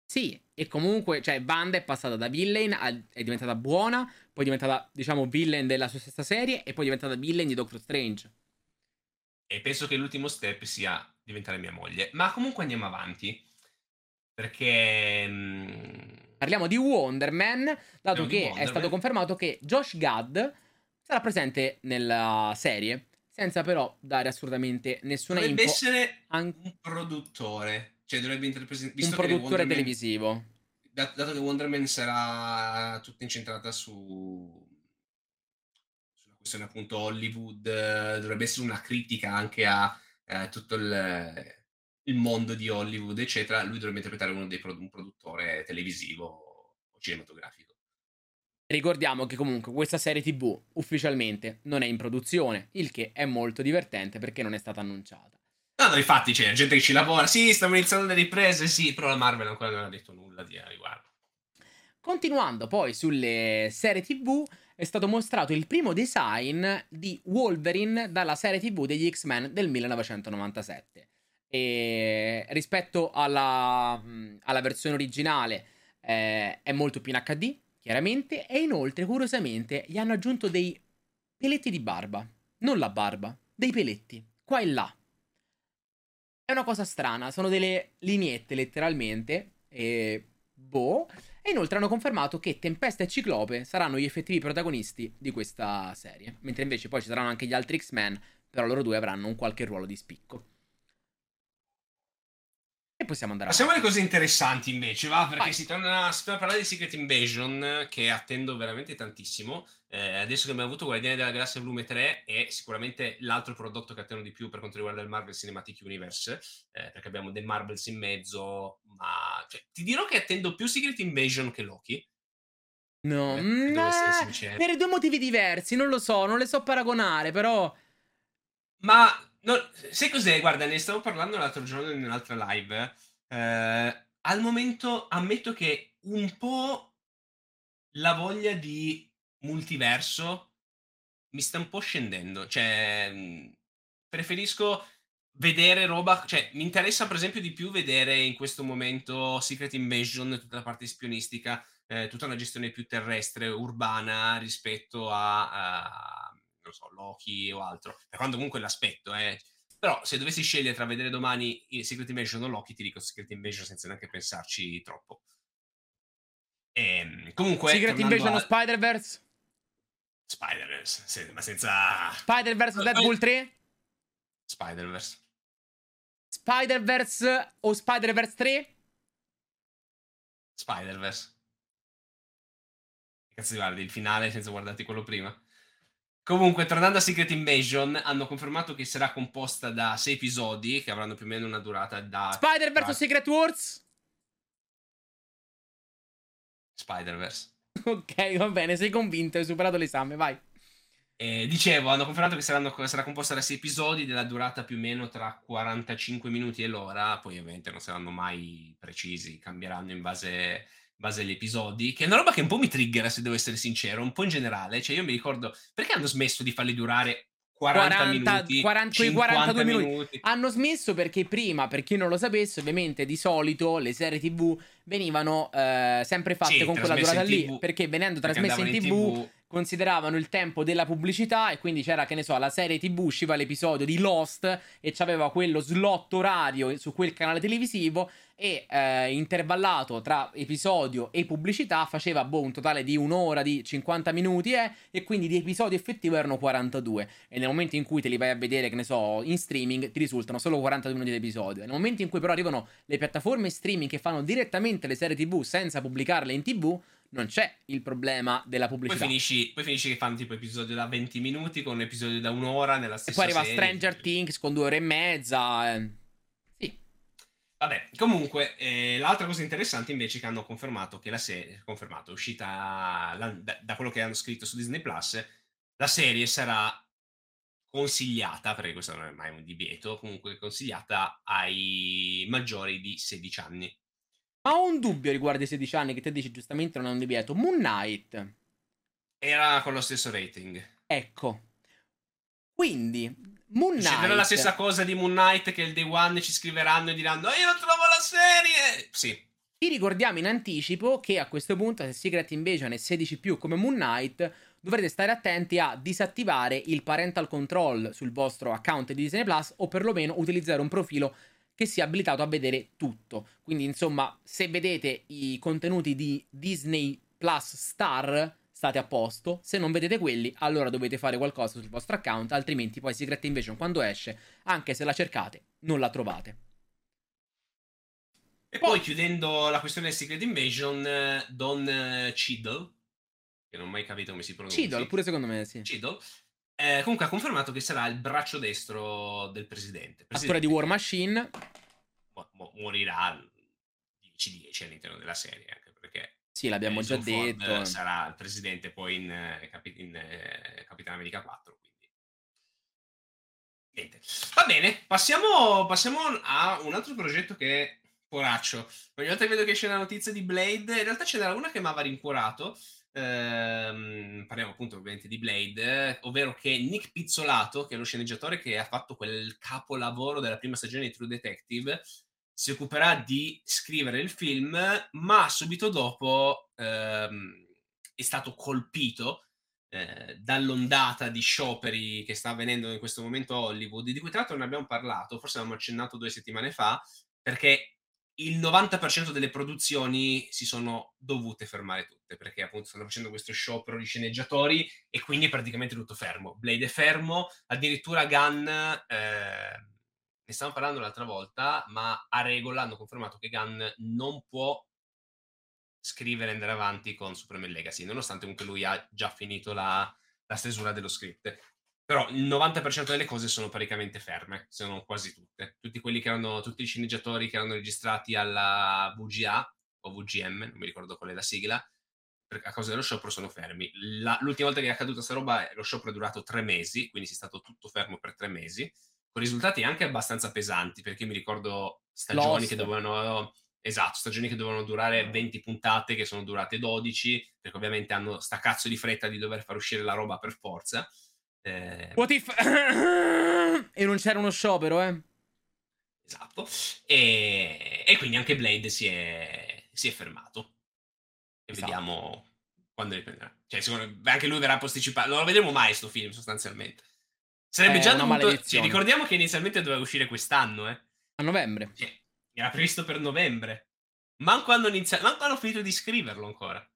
Speaker 1: Sì, e comunque, cioè, Wanda è passata da villain, a, è diventata buona, poi è diventata, diciamo, villain della sua stessa serie, e poi è diventata villain di Doctor Strange.
Speaker 2: E penso che l'ultimo step sia diventare mia moglie. Ma comunque andiamo avanti. Perché...
Speaker 1: Mm, Parliamo di Wonder Man, dato che Wonder è stato confermato che Josh Gad sarà presente nella serie, senza però dare assolutamente nessuna
Speaker 2: Dovrebbe
Speaker 1: info.
Speaker 2: essere
Speaker 1: An-
Speaker 2: un produttore, cioè dovrebbe interpretare...
Speaker 1: un produttore televisivo.
Speaker 2: dato che Wonder Man sarà tutta incentrata su sulla questione appunto Hollywood, eh, dovrebbe essere una critica anche a eh, tutto il, il mondo di Hollywood, eccetera. Lui dovrebbe interpretare uno dei produ- un produttore televisivo o cinematografico.
Speaker 1: Ricordiamo che comunque questa serie TV ufficialmente non è in produzione, il che è molto divertente perché non è stata annunciata.
Speaker 2: No, no, infatti c'è gente che ci lavora, sì, stiamo iniziando le riprese, sì, però la Marvel ancora non ha detto nulla di a riguardo.
Speaker 1: Continuando poi sulle serie TV, è stato mostrato il primo design di Wolverine dalla serie TV degli X-Men del 1997. E rispetto alla, mh, alla versione originale eh, è molto più in HD, chiaramente, e inoltre, curiosamente, gli hanno aggiunto dei peletti di barba. Non la barba, dei peletti, qua e là. È una cosa strana, sono delle lineette letteralmente, e boh. E inoltre hanno confermato che Tempesta e Ciclope saranno gli effettivi protagonisti di questa serie, mentre invece poi ci saranno anche gli altri X-Men, però loro due avranno un qualche ruolo di spicco. E possiamo andare
Speaker 2: Passiamo alle cose interessanti invece, va? Perché si torna, si torna a parlare di Secret Invasion, che attendo veramente tantissimo. Eh, adesso che abbiamo avuto Guardiani della Galassia Volume 3 è sicuramente l'altro prodotto che attendo di più per quanto riguarda il Marvel Cinematic Universe, eh, perché abbiamo dei Marvels in mezzo, ma cioè, ti dirò che attendo più Secret Invasion che Loki.
Speaker 1: No,
Speaker 2: Eh,
Speaker 1: mm, eh,
Speaker 2: sincero.
Speaker 1: per due motivi diversi, non lo so, non le so paragonare, però...
Speaker 2: Ma no, sai cos'è? Guarda, ne stavo parlando l'altro giorno in un'altra live. eh, al momento ammetto che un po' la voglia di multiverso mi sta un po' scendendo. Cioè, mh, preferisco vedere roba. Cioè, mi interessa, per esempio, di più vedere in questo momento Secret Invasion, tutta la parte spionistica, eh, tutta una gestione più terrestre, urbana rispetto a, a, non so, Loki o altro. Per quanto comunque l'aspetto, eh. Però se dovessi scegliere tra vedere domani il Secret Invasion o Loki, ti dico Secret Invasion senza neanche pensarci troppo. Ehm, comunque,
Speaker 1: Secret Invasion o
Speaker 2: a-
Speaker 1: Spider-Verse?
Speaker 2: Spider-Verse, sì, ma senza
Speaker 1: Spider-Verse o
Speaker 2: Eh,
Speaker 1: Deadpool
Speaker 2: eh.
Speaker 1: 3?
Speaker 2: Spider-Verse.
Speaker 1: Spider-Verse o Spider-Verse 3?
Speaker 2: Spider-Verse. Che Cazzo guardi il finale senza guardarti quello prima? Comunque, tornando a Secret Invasion, hanno confermato che sarà composta da sei episodi che avranno più o meno una durata da
Speaker 1: Spider-Verse o
Speaker 2: tra-
Speaker 1: Secret Wars?
Speaker 2: Spider-Verse.
Speaker 1: Ok, va bene, sei convinto, hai superato l'esame, vai.
Speaker 2: Eh, dicevo, hanno confermato che saranno- sarà composta da sei episodi della durata più o meno tra 45 minuti e l'ora, poi ovviamente non saranno mai precisi, cambieranno in base, base agli episodi, che è una roba che un po' mi triggera se devo essere sincero, un po' in generale, cioè io mi ricordo, perché hanno smesso di farli durare 40,
Speaker 1: 40,
Speaker 2: minuti,
Speaker 1: 40, quei
Speaker 2: 50
Speaker 1: 42 minuti.
Speaker 2: minuti?
Speaker 1: Hanno smesso perché prima, per chi non lo sapesse, ovviamente di solito le serie TV venivano eh, sempre fatte
Speaker 2: Sì,
Speaker 1: con quella durata
Speaker 2: in
Speaker 1: lì, perché venendo
Speaker 2: perché
Speaker 1: trasmesse in
Speaker 2: andavano
Speaker 1: TV, consideravano il tempo della pubblicità e quindi c'era, che ne so, la serie TV usciva l'episodio di Lost e c'aveva quello slot orario su quel canale televisivo e eh, intervallato tra episodio e pubblicità faceva boh, un totale di un'ora di 50 minuti eh, e quindi di episodio effettivo erano 42 e nel momento in cui te li vai a vedere che ne so in streaming ti risultano solo 42 minuti di episodio. Nel momento in cui però arrivano le piattaforme streaming che fanno direttamente le serie tv senza pubblicarle in tv non c'è il problema della
Speaker 2: Poi
Speaker 1: pubblicità
Speaker 2: finisci, poi finisci che fanno tipo episodio da 20 minuti con un episodio da un'ora nella
Speaker 1: e
Speaker 2: stessa
Speaker 1: poi arriva
Speaker 2: serie.
Speaker 1: Stranger Things con due ore e mezza eh. sì
Speaker 2: Vabbè, comunque, eh, l'altra cosa interessante invece è che hanno confermato che la serie, confermato, è uscita la- da, da quello che hanno scritto su Disney Plus, la serie sarà consigliata, perché questo non è mai un divieto, comunque consigliata ai maggiori di 16 anni.
Speaker 1: Ma ho un dubbio riguardo i 16 anni che te dici giustamente non è un divieto Moon Knight
Speaker 2: Era con lo stesso rating.
Speaker 1: ecco quindi Moon Knight
Speaker 2: Succederà la stessa cosa di Moon Knight che il Day One ci scriveranno e diranno io non trovo la serie! Sì,
Speaker 1: Vi ricordiamo in anticipo che a questo punto, se Secret Invasion è 16 più come Moon Knight, dovrete stare attenti a disattivare il parental control sul vostro account di Disney Plus o perlomeno utilizzare un profilo che sia abilitato a vedere tutto. Quindi, insomma, se vedete i contenuti di Disney Plus Star, state a posto. Se non vedete quelli, allora dovete fare qualcosa sul vostro account, altrimenti poi Secret Invasion quando esce, anche se la cercate, non la trovate.
Speaker 2: E poi, poi chiudendo la questione del Secret Invasion, Don Cheadle, che non ho mai capito come si pronuncia.
Speaker 1: Cheadle, pure secondo me, sì.
Speaker 2: Cheadle. Eh, comunque ha confermato che sarà il braccio destro del presidente. presidente
Speaker 1: Attore di War Machine.
Speaker 2: Mu- mu- morirà 10-10 all'interno della serie, anche perché...
Speaker 1: Sì, l'abbiamo già Ford detto.
Speaker 2: Sarà il presidente poi in, eh, Capi- in eh, Capitano America 4, quindi... Niente. Va bene, passiamo, passiamo a un altro progetto che... Poraccio. Ogni volta che vedo che c'è la notizia di Blade, in realtà ce n'era una che mi aveva rincuorato, ehm, parliamo appunto ovviamente di Blade, ovvero che Nick Pizzolato, che è lo sceneggiatore che ha fatto quel capolavoro della prima stagione di True Detective, si occuperà di scrivere il film, ma subito dopo ehm, è stato colpito eh, dall'ondata di scioperi che sta avvenendo in questo momento a Hollywood, di cui tra l'altro non abbiamo parlato, forse avevamo accennato due settimane fa, perché il 90% delle produzioni si sono dovute fermare tutte perché appunto stanno facendo questo sciopero di sceneggiatori e quindi praticamente tutto fermo. Blade è fermo, addirittura Gunn, eh, ne stavamo parlando l'altra volta, ma a regola hanno confermato che Gunn non può scrivere e andare avanti con Supreme Legacy, nonostante comunque lui ha già finito la, la stesura dello script. Però il 90% delle cose sono praticamente ferme, se non quasi tutte. Tutti quelli che erano, tutti i sceneggiatori che erano registrati alla VGA o VGM, non mi ricordo qual è la sigla, a causa dello sciopero sono fermi. La, l'ultima volta che è accaduta questa roba, lo sciopero è durato tre mesi, quindi si è stato tutto fermo per tre mesi, con risultati anche abbastanza pesanti, perché mi ricordo stagioni Lost. che dovevano... Esatto, stagioni che dovevano durare 20 puntate, che sono durate 12, perché ovviamente hanno sta cazzo di fretta di dover far uscire la roba per forza.
Speaker 1: Eh... What if... e non c'era uno sciopero, eh?
Speaker 2: Esatto. E, e quindi anche Blade si è, si è fermato. E esatto. vediamo quando riprenderà. Cioè, secondo me anche lui verrà posticipato. Non lo vedremo mai sto film, sostanzialmente. Sarebbe eh, già dovuto... Sì, ricordiamo che inizialmente doveva uscire quest'anno, eh.
Speaker 1: A novembre.
Speaker 2: Cioè, era previsto per novembre. Manco hanno, iniziato... Manco hanno finito di scriverlo ancora.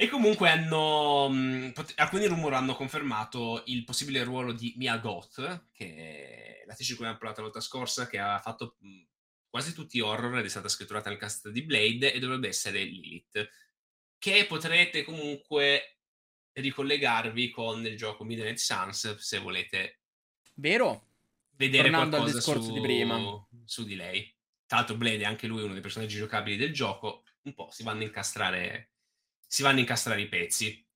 Speaker 2: E comunque hanno. Mh, pot- alcuni rumori hanno confermato il possibile ruolo di Mia Goth, che è l'attrice di cui abbiamo parlato la volta scorsa, che ha fatto mh, quasi tutti gli horror ed è stata scritturata nel cast di Blade e dovrebbe essere Lilith. Che potrete comunque ricollegarvi con il gioco Midnight Suns se volete.
Speaker 1: Vero?
Speaker 2: Vedere Tornando qualcosa al discorso su, di prima. su di lei. Tra l'altro, Blade è anche lui uno dei personaggi giocabili del gioco. Un po' si vanno a incastrare si vanno a incastrare i pezzi.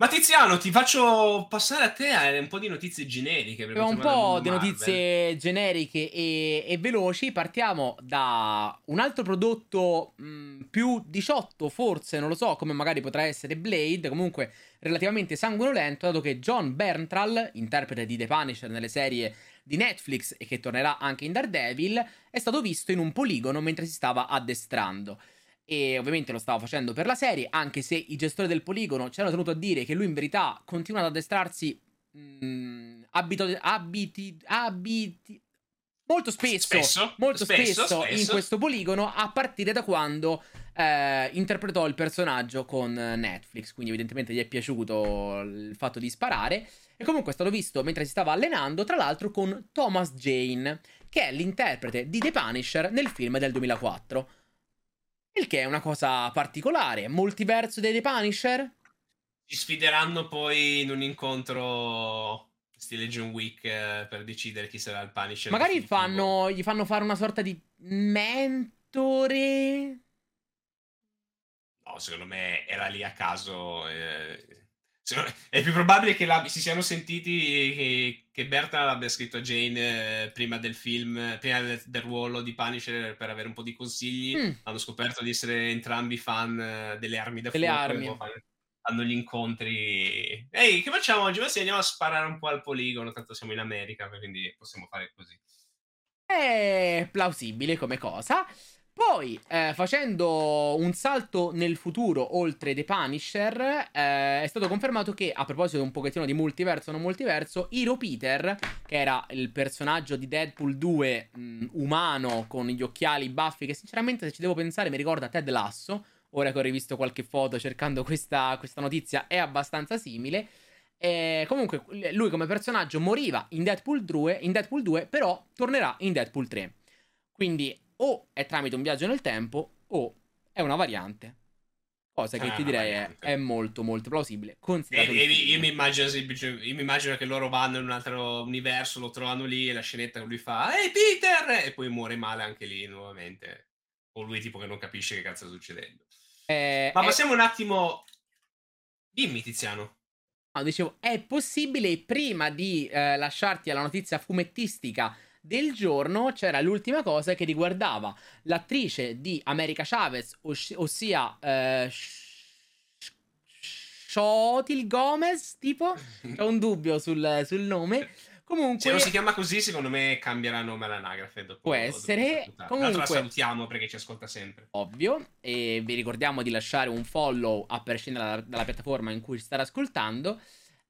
Speaker 2: Ma Tiziano, ti faccio passare a te a un po' di notizie generiche.
Speaker 1: un po' di notizie generiche e, e, veloci. Partiamo da un altro prodotto mh, più 18, forse, non lo so, come magari potrà essere Blade, comunque relativamente sanguinolento, dato che John Bernthal, interprete di The Punisher nelle serie di Netflix e che tornerà anche in Daredevil, è stato visto in un poligono mentre si stava addestrando e ovviamente lo stava facendo per la serie, anche se i gestori del poligono ci hanno tenuto a dire che lui in verità continua ad addestrarsi mh, mm, abito, abiti, abiti, molto spesso, spesso molto spesso, spesso, spesso, in questo poligono a partire da quando eh, interpretò il personaggio con Netflix, quindi evidentemente gli è piaciuto il fatto di sparare. E comunque è stato visto mentre si stava allenando, tra l'altro con Thomas Jane, che è l'interprete di The Punisher nel film del 2004. Il che è una cosa particolare. Multiverso dei The Punisher?
Speaker 2: Ci sfideranno poi in un incontro stile John Wick eh, per decidere chi sarà il Punisher.
Speaker 1: Magari fanno, gli fanno fare una sorta di mentore.
Speaker 2: No, secondo me era lì a caso. Eh, è più probabile che la, si siano sentiti che, che Berta abbia scritto a Jane eh, prima del film, prima del, del, ruolo di Punisher per avere un po' di consigli. Mm. Hanno scoperto di essere entrambi fan eh, delle armi da
Speaker 1: delle fuoco. Armi.
Speaker 2: Hanno gli incontri. Ehi, che facciamo oggi? Ma sì, andiamo a sparare un po' al poligono, tanto siamo in America, quindi possiamo fare così.
Speaker 1: È plausibile come cosa. Poi, eh, facendo un salto nel futuro oltre The Punisher, eh, è stato confermato che, a proposito un pochettino di multiverso o non multiverso, Hiro Peter, che era il personaggio di Deadpool 2 mh, umano con gli occhiali baffi, che sinceramente se ci devo pensare mi ricorda Ted Lasso, ora che ho rivisto qualche foto cercando questa, questa notizia, è abbastanza simile. E comunque, lui come personaggio moriva in Deadpool 2, in Deadpool 2, però tornerà in Deadpool 3. Quindi o è tramite un viaggio nel tempo o è una variante. Cosa che ah, ti direi è, è, molto molto plausibile.
Speaker 2: E, e, io, mi immagino, io, mi immagino, che loro vanno in un altro universo, lo trovano lì e la scenetta lui fa Ehi Peter! E poi muore male anche lì nuovamente. O lui tipo che non capisce che cazzo sta succedendo. Eh, Ma passiamo è... un attimo... Dimmi Tiziano.
Speaker 1: No, dicevo, è possibile prima di eh, lasciarti alla notizia fumettistica del giorno c'era l'ultima cosa che riguardava l'attrice di America Chavez, os- ossia eh, Shotil Gomez, tipo? Ho un dubbio sul, sul nome. Comunque,
Speaker 2: se non si chiama così, secondo me cambierà nome all'anagrafe. Dopo,
Speaker 1: può essere.
Speaker 2: Dopo Comunque, la salutiamo perché ci ascolta sempre.
Speaker 1: Ovvio. E vi ricordiamo di lasciare un follow a prescindere dalla, dalla piattaforma in cui ci state ascoltando.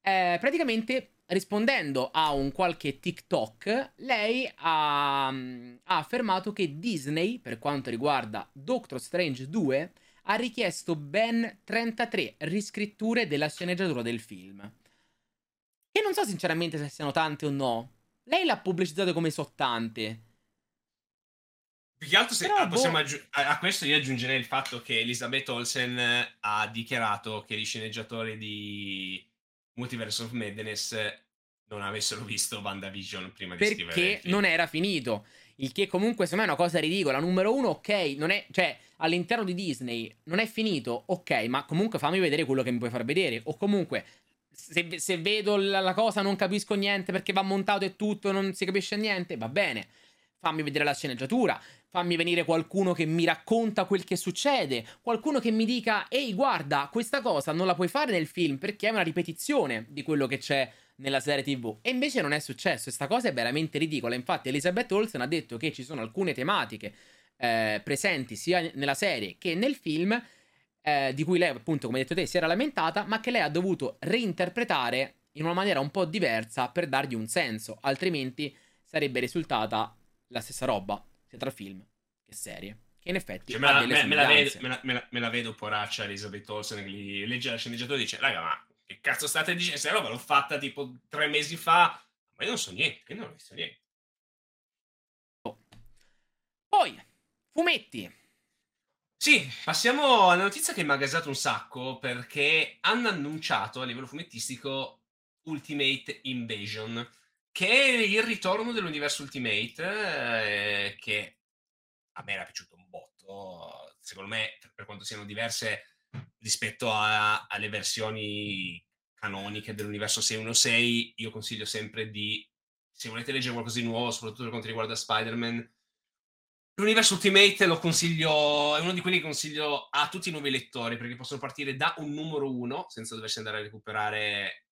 Speaker 1: Eh, praticamente rispondendo a un qualche TikTok, lei ha, ha, affermato che Disney, per quanto riguarda Doctor Strange 2, ha richiesto ben 33 riscritture della sceneggiatura del film. E non so sinceramente se siano tante o no. Lei l'ha pubblicizzato come so tante.
Speaker 2: Più che altro se, Però, boh. aggi- a, questo io aggiungerei il fatto che Elizabeth Olsen ha dichiarato che gli sceneggiatori di Multiverse of Madness non avessero visto WandaVision prima
Speaker 1: di
Speaker 2: scrivere
Speaker 1: perché non era finito. Il che comunque secondo me è una cosa ridicola. Numero uno ok non è cioè all'interno di Disney non è finito ok ma comunque fammi vedere quello che mi puoi far vedere. O comunque se, se vedo la, la, cosa non capisco niente perché va montato e tutto non si capisce niente va bene. Fammi vedere la sceneggiatura fammi venire qualcuno che mi racconta quel che succede, qualcuno che mi dica, ehi guarda, questa cosa non la puoi fare nel film perché è una ripetizione di quello che c'è nella serie tv. E invece non è successo, questa cosa è veramente ridicola. Infatti Elizabeth Olsen ha detto che ci sono alcune tematiche eh, presenti sia nella serie che nel film, eh, di cui lei appunto, come detto te, si era lamentata, ma che lei ha dovuto reinterpretare in una maniera un po' diversa per dargli un senso, altrimenti sarebbe risultata la stessa roba sia tra film che serie. Che in effetti
Speaker 2: cioè, me, la, me, me, la vedo, me, la, la, vedo, poraccia Elizabeth Olsen che gli legge la sceneggiatura e dice raga ma che cazzo state dicendo? Se roba l'ho fatta tipo tre mesi fa ma io non so niente, io non ho visto niente.
Speaker 1: Oh. Poi, fumetti.
Speaker 2: Sì, passiamo alla notizia che mi ha gasato un sacco perché hanno annunciato a livello fumettistico Ultimate Invasion che è il ritorno dell'universo Ultimate, eh, che a me era piaciuto un botto. Secondo me, per quanto siano diverse rispetto a, alle versioni canoniche dell'universo 616, io consiglio sempre di, se volete leggere qualcosa di nuovo, soprattutto per quanto riguarda Spider-Man, L'universo Ultimate lo consiglio, è uno di quelli che consiglio a tutti i nuovi lettori perché possono partire da un numero uno senza doversi andare a recuperare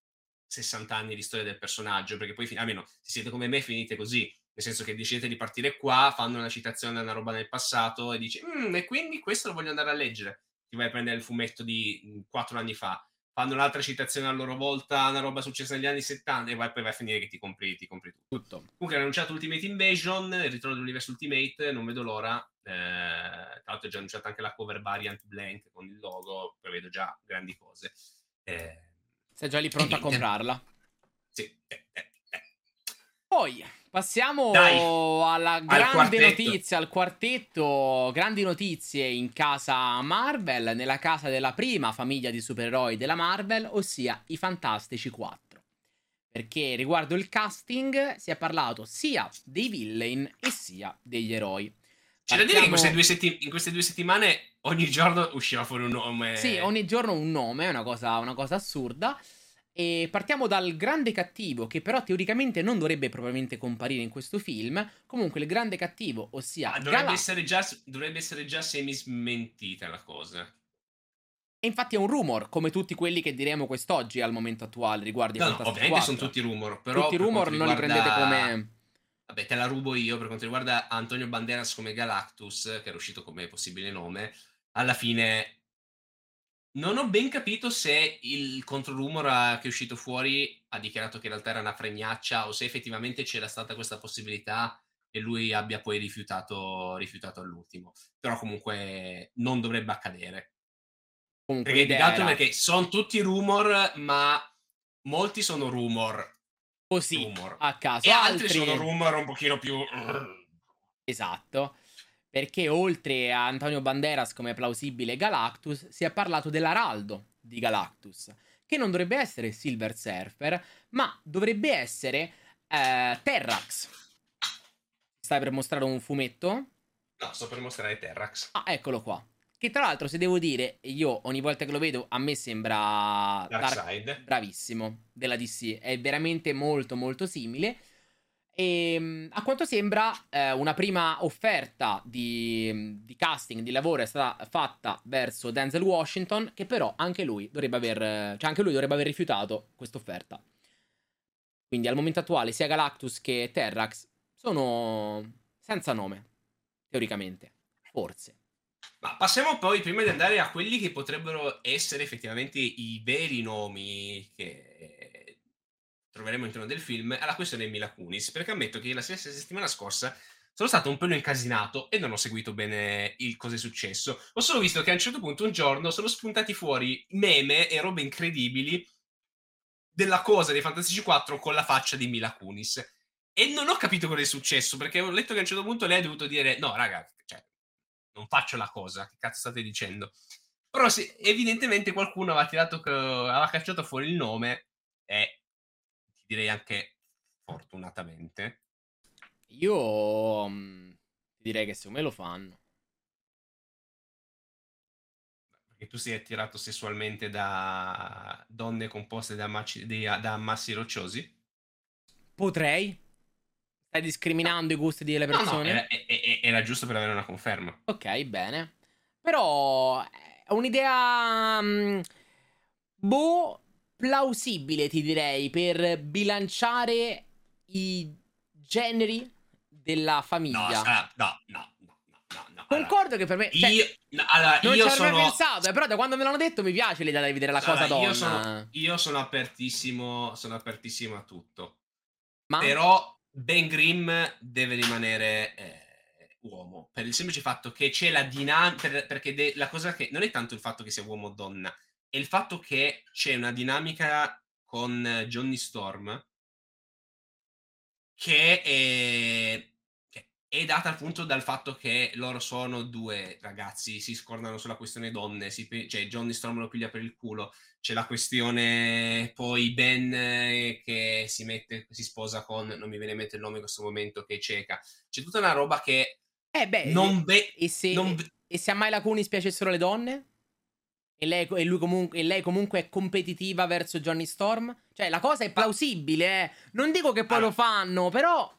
Speaker 2: 60 anni di storia del personaggio, perché poi almeno se siete come me finite così, nel senso che decidete di partire qua, fanno una citazione a una roba nel passato e dici, mm, e quindi questo lo voglio andare a leggere. Ti vai a prendere il fumetto di 4 anni fa, fanno un'altra citazione a loro volta, una roba successa negli anni 70 e poi vai a finire che ti compri, ti compri tutto. tutto. Comunque hanno annunciato Ultimate Invasion, il ritorno dell'universo Ultimate, non vedo l'ora. Eh, tra l'altro è già annunciata anche la cover variant blank con il logo, prevedo già grandi cose. Eh,
Speaker 1: sei già lì pronto a comprarla.
Speaker 2: Sì. Eh, eh, eh.
Speaker 1: Poi passiamo Dai, alla grande al notizia, al quartetto. Grandi notizie in casa Marvel, nella casa della prima famiglia di supereroi della Marvel, ossia i Fantastici 4. Perché riguardo il casting si è parlato sia dei villain e sia degli eroi.
Speaker 2: C'è da dire che in queste, setti- in queste, due settimane ogni giorno usciva fuori un nome.
Speaker 1: Sì, ogni giorno un nome, è una cosa, una cosa assurda. E partiamo dal grande cattivo, che però teoricamente non dovrebbe probabilmente comparire in questo film. Comunque, il grande cattivo, ossia.
Speaker 2: Ah, dovrebbe, Gal- essere già, dovrebbe essere già semi-smentita la cosa.
Speaker 1: E infatti è un rumor, come tutti quelli che diremo quest'oggi al momento attuale riguardo
Speaker 2: i no, no, ovviamente sono tutti rumor. Però
Speaker 1: tutti rumor non riguarda... li prendete come
Speaker 2: Vabbè, te la rubo io per quanto riguarda Antonio Banderas come Galactus, che era uscito come possibile nome. Alla fine non ho ben capito se il controrumor che è uscito fuori ha dichiarato che in realtà era una fregnaccia o se effettivamente c'era stata questa possibilità e lui abbia poi rifiutato, rifiutato all'ultimo. Però comunque non dovrebbe accadere.
Speaker 1: Comunque,
Speaker 2: Perché, perché sono tutti rumor, ma molti sono rumor.
Speaker 1: Così
Speaker 2: rumor.
Speaker 1: a caso.
Speaker 2: E altri sono rumor un pochino più...
Speaker 1: Esatto. Perché oltre a Antonio Banderas come plausibile Galactus, si è parlato dell'araldo di Galactus, che non dovrebbe essere Silver Surfer, ma dovrebbe essere eh, Terrax. Stai per mostrare un fumetto?
Speaker 2: No, sto per mostrare Terrax.
Speaker 1: Ah, eccolo qua. Che tra l'altro, se devo dire, io ogni volta che lo vedo, a me sembra Dark-
Speaker 2: Darkseid.
Speaker 1: bravissimo della DC. È veramente molto, molto simile. E mh, a quanto sembra, eh, una prima offerta di, di casting, di lavoro è stata fatta verso Denzel Washington, che però anche lui dovrebbe aver, cioè anche lui dovrebbe aver rifiutato questa offerta. Quindi al momento attuale sia Galactus che Terrax sono senza nome, teoricamente. Forse.
Speaker 2: Ma passiamo poi, prima di andare a quelli che potrebbero essere effettivamente i veri nomi che troveremo all'interno del film, alla questione Mila Kunis, perché ammetto che la stessa settimana scorsa sono stato un pelo incasinato e non ho seguito bene il cosa è successo. Ho solo visto che a un certo punto un giorno sono spuntati fuori meme e robe incredibili della cosa dei Fantastici 4 con la faccia di Mila Kunis. E non ho capito cosa è successo, perché ho letto che a un certo punto lei ha dovuto dire no, raga, cioè, non faccio la cosa, che cazzo state dicendo? Però sì, evidentemente qualcuno aveva tirato, aveva cacciato fuori il nome e ti direi anche fortunatamente.
Speaker 1: Io mh, direi che secondo me lo fanno.
Speaker 2: Perché tu sei attirato sessualmente da donne composte da, maci- di- da ammassi rocciosi?
Speaker 1: Potrei. Stai discriminando i gusti delle
Speaker 2: No, no,
Speaker 1: persone?
Speaker 2: era, e- e- era giusto per avere una conferma.
Speaker 1: Ok, bene. Però è un'idea. mh, boh, plausibile, ti direi, per bilanciare i generi della famiglia.
Speaker 2: no, no, no, no, no, no.
Speaker 1: Concordo che per me.
Speaker 2: Allora,
Speaker 1: cioè,
Speaker 2: io, allora,
Speaker 1: non ci
Speaker 2: io
Speaker 1: avrei
Speaker 2: sono...
Speaker 1: pensato, eh, però da quando me l'hanno detto mi piace l'idea di vedere la cosa
Speaker 2: allora,
Speaker 1: donna.
Speaker 2: io sono, io sono apertissimo, sono apertissimo a tutto.
Speaker 1: Ma
Speaker 2: Però Ben Grimm deve rimanere eh, uomo. Per il semplice fatto che c'è la dinamica. perché de- la cosa che. Non è tanto il fatto che sia uomo o donna, è il fatto che c'è una dinamica con eh, Johnny Storm che è, che è data appunto dal fatto che loro sono due ragazzi, si scordano sulla questione donne, si cioè Johnny Storm lo piglia per il culo, c'è la questione poi Ben eh, che si mette, si sposa con, non mi viene in mente il nome in questo momento, che è cieca. C'è tutta una roba che
Speaker 1: Eh, beh.
Speaker 2: non ve-
Speaker 1: e, se,
Speaker 2: non ve-
Speaker 1: e se a Myla Kunis piacessero le donne? E lei, e lui comunque, e lei comunque è competitiva verso Johnny Storm? Cioè, la cosa è plausibile, eh. Non dico che poi
Speaker 2: Allora.
Speaker 1: lo fanno, però.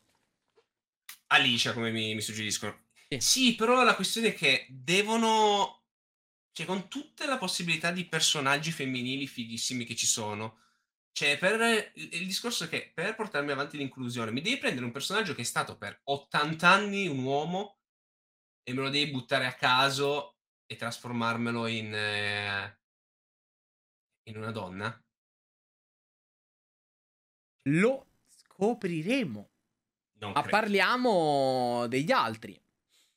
Speaker 2: Alicia, come mi, mi suggeriscono.
Speaker 1: Sì.
Speaker 2: Sì, però la questione è che devono. Cioè, con tutte le possibilità di personaggi femminili fighissimi che ci sono. Cioè, per il discorso è che per portarmi avanti l'inclusione, mi devi prendere un personaggio che è stato per 80 anni un uomo e me lo devi buttare a caso e trasformarmelo in. eh, in una donna.
Speaker 1: Lo scopriremo.
Speaker 2: Non
Speaker 1: Ma
Speaker 2: credo.
Speaker 1: parliamo degli altri.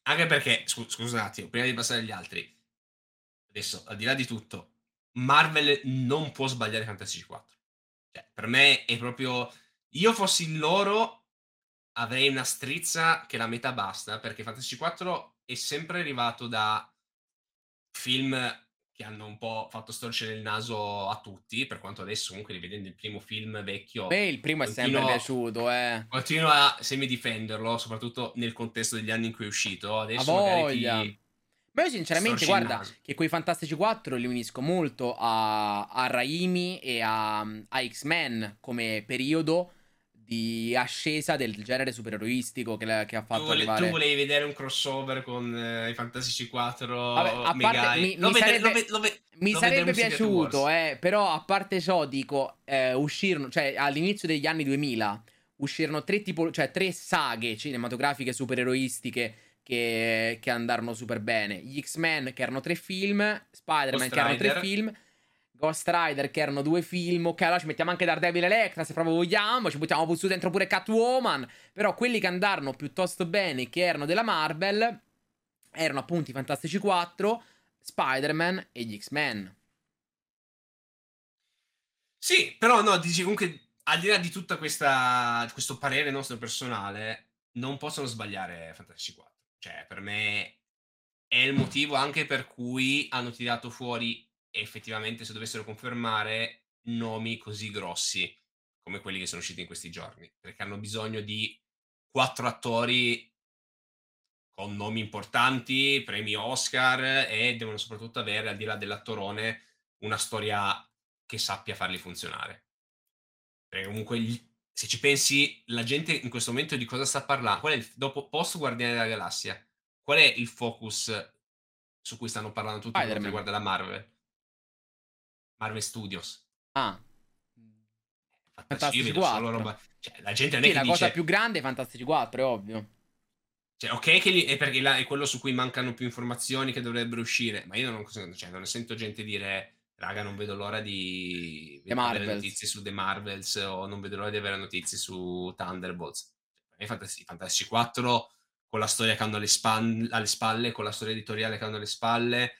Speaker 2: Anche perché, scu- scusa un attimo, prima di passare agli altri, adesso al di là di tutto, Marvel non può sbagliare Fantasy 4. Cioè, per me è proprio. Io fossi loro, avrei una strizza che la metà basta, perché Fantasy 4 è sempre arrivato da film che hanno un po' fatto storcere il naso a tutti, per quanto adesso comunque rivedendo il primo film vecchio
Speaker 1: Beh, il primo è sempre piaciuto, eh.
Speaker 2: continuo a semi-difenderlo, soprattutto nel contesto degli anni in cui è uscito.
Speaker 1: A
Speaker 2: Adesso magari
Speaker 1: voglia.
Speaker 2: ti-
Speaker 1: Ma io sinceramente,
Speaker 2: storci
Speaker 1: guarda, che quei Fantastici 4 li unisco molto a, a Raimi e a, a X-Men come periodo di ascesa del genere supereroistico che, la- che ha
Speaker 2: Tu,
Speaker 1: fatto
Speaker 2: vole-
Speaker 1: arrivare.
Speaker 2: tu volevi vedere un crossover con eh, i Fantastici 4
Speaker 1: Vabbè, a parte- mi- mi
Speaker 2: vede-
Speaker 1: sarebbe-
Speaker 2: lo ve- lo
Speaker 1: Mi sarebbe piaciuto, eh, però a parte ciò dico, eh, uscirono, cioè all'inizio degli anni 2000 uscirono tre, tipo, cioè, tre saghe cinematografiche supereroistiche che, che andarono super bene. Gli X-Men che erano tre film, Spider-Man che erano tre film, Ghost Rider che erano due film, ok allora ci mettiamo anche Daredevil Electra se proprio vogliamo, ci buttiamo su dentro pure Catwoman, però quelli che andarono piuttosto bene, che erano della Marvel, erano appunto i Fantastici 4, Spider-Man e gli X-Men.
Speaker 2: Sì, però no, dici comunque, al di là di tutto questo parere nostro personale, non possono sbagliare Fantasy 4. Cioè, per me è il motivo anche per cui hanno tirato fuori effettivamente, se dovessero confermare, nomi così grossi come quelli che sono usciti in questi giorni, perché hanno bisogno di quattro attori con nomi importanti, premi Oscar e devono soprattutto avere, al di là dell'attorone, una storia che sappia farli funzionare. Perché comunque, se ci pensi, la gente in questo momento di cosa sta parlando? Qual è il, dopo post Guardiani della Galassia? Qual è il focus su cui stanno parlando tutti per quanto riguarda la Marvel? Marvel Studios.
Speaker 1: Ah. Fantastici 4.
Speaker 2: Roba... Cioè, la gente non sì, è
Speaker 1: la
Speaker 2: dice...
Speaker 1: cosa più grande è Fantastici 4, è ovvio.
Speaker 2: Cioè, ok che lì è perché là è quello su cui mancano più informazioni che dovrebbero uscire, ma io non, cioè, non sento gente dire raga, non vedo l'ora di avere notizie su The Marvels o non vedo l'ora di avere notizie su Thunderbolts. Cioè, Fantasy, Fantasy 4 con la storia che hanno alle, span- alle spalle, con la storia editoriale che hanno alle spalle,